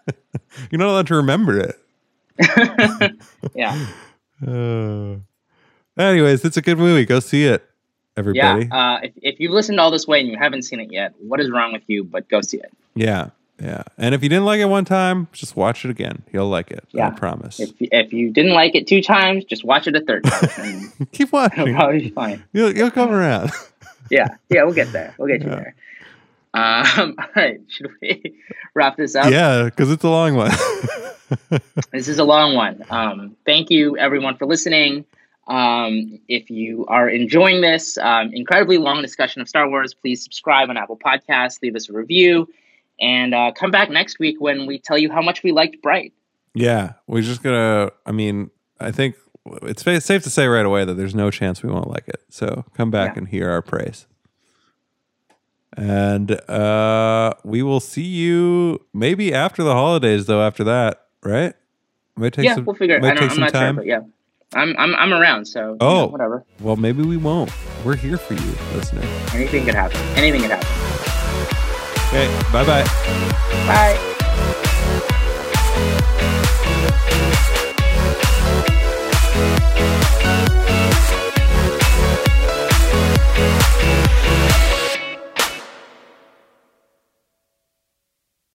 <laughs> You're not allowed to remember it. <laughs> yeah. Uh, anyways, it's a good movie. Go see it, everybody. Yeah. Uh, if, if you've listened all this way and you haven't seen it yet, what is wrong with you? But go see it. Yeah, yeah. And if you didn't like it one time, just watch it again. You'll like it. I Yeah. promise. If, if you didn't like it two times, just watch it a third time. <laughs> Keep it'll watching. probably be fine. You'll, you'll come around. <laughs> Yeah. Yeah, we'll get there. We'll get you Yeah. there. Um, <laughs> all right. Should we wrap this up? yeah, because it's a long one. This is a long one. Um, thank you, everyone, for listening. Um, if you are enjoying this um, incredibly long discussion of Star Wars, please subscribe on Apple Podcasts, leave us a review, and uh, come back next week when we tell you how much we liked Bright. yeah, we're just gonna. I mean, I think it's safe to say right away that there's no chance we won't like it. So come back Yeah. and hear our praise. And uh, we will see you maybe after the holidays, though. After that, right? Might take yeah, some, we'll figure it. might I take I'm some not time. sure, but yeah, I'm I'm I'm around, so you Oh. know, whatever. Well, maybe we won't. We're here for you, listener. Anything could happen. Anything could happen. Okay, bye-bye. Bye.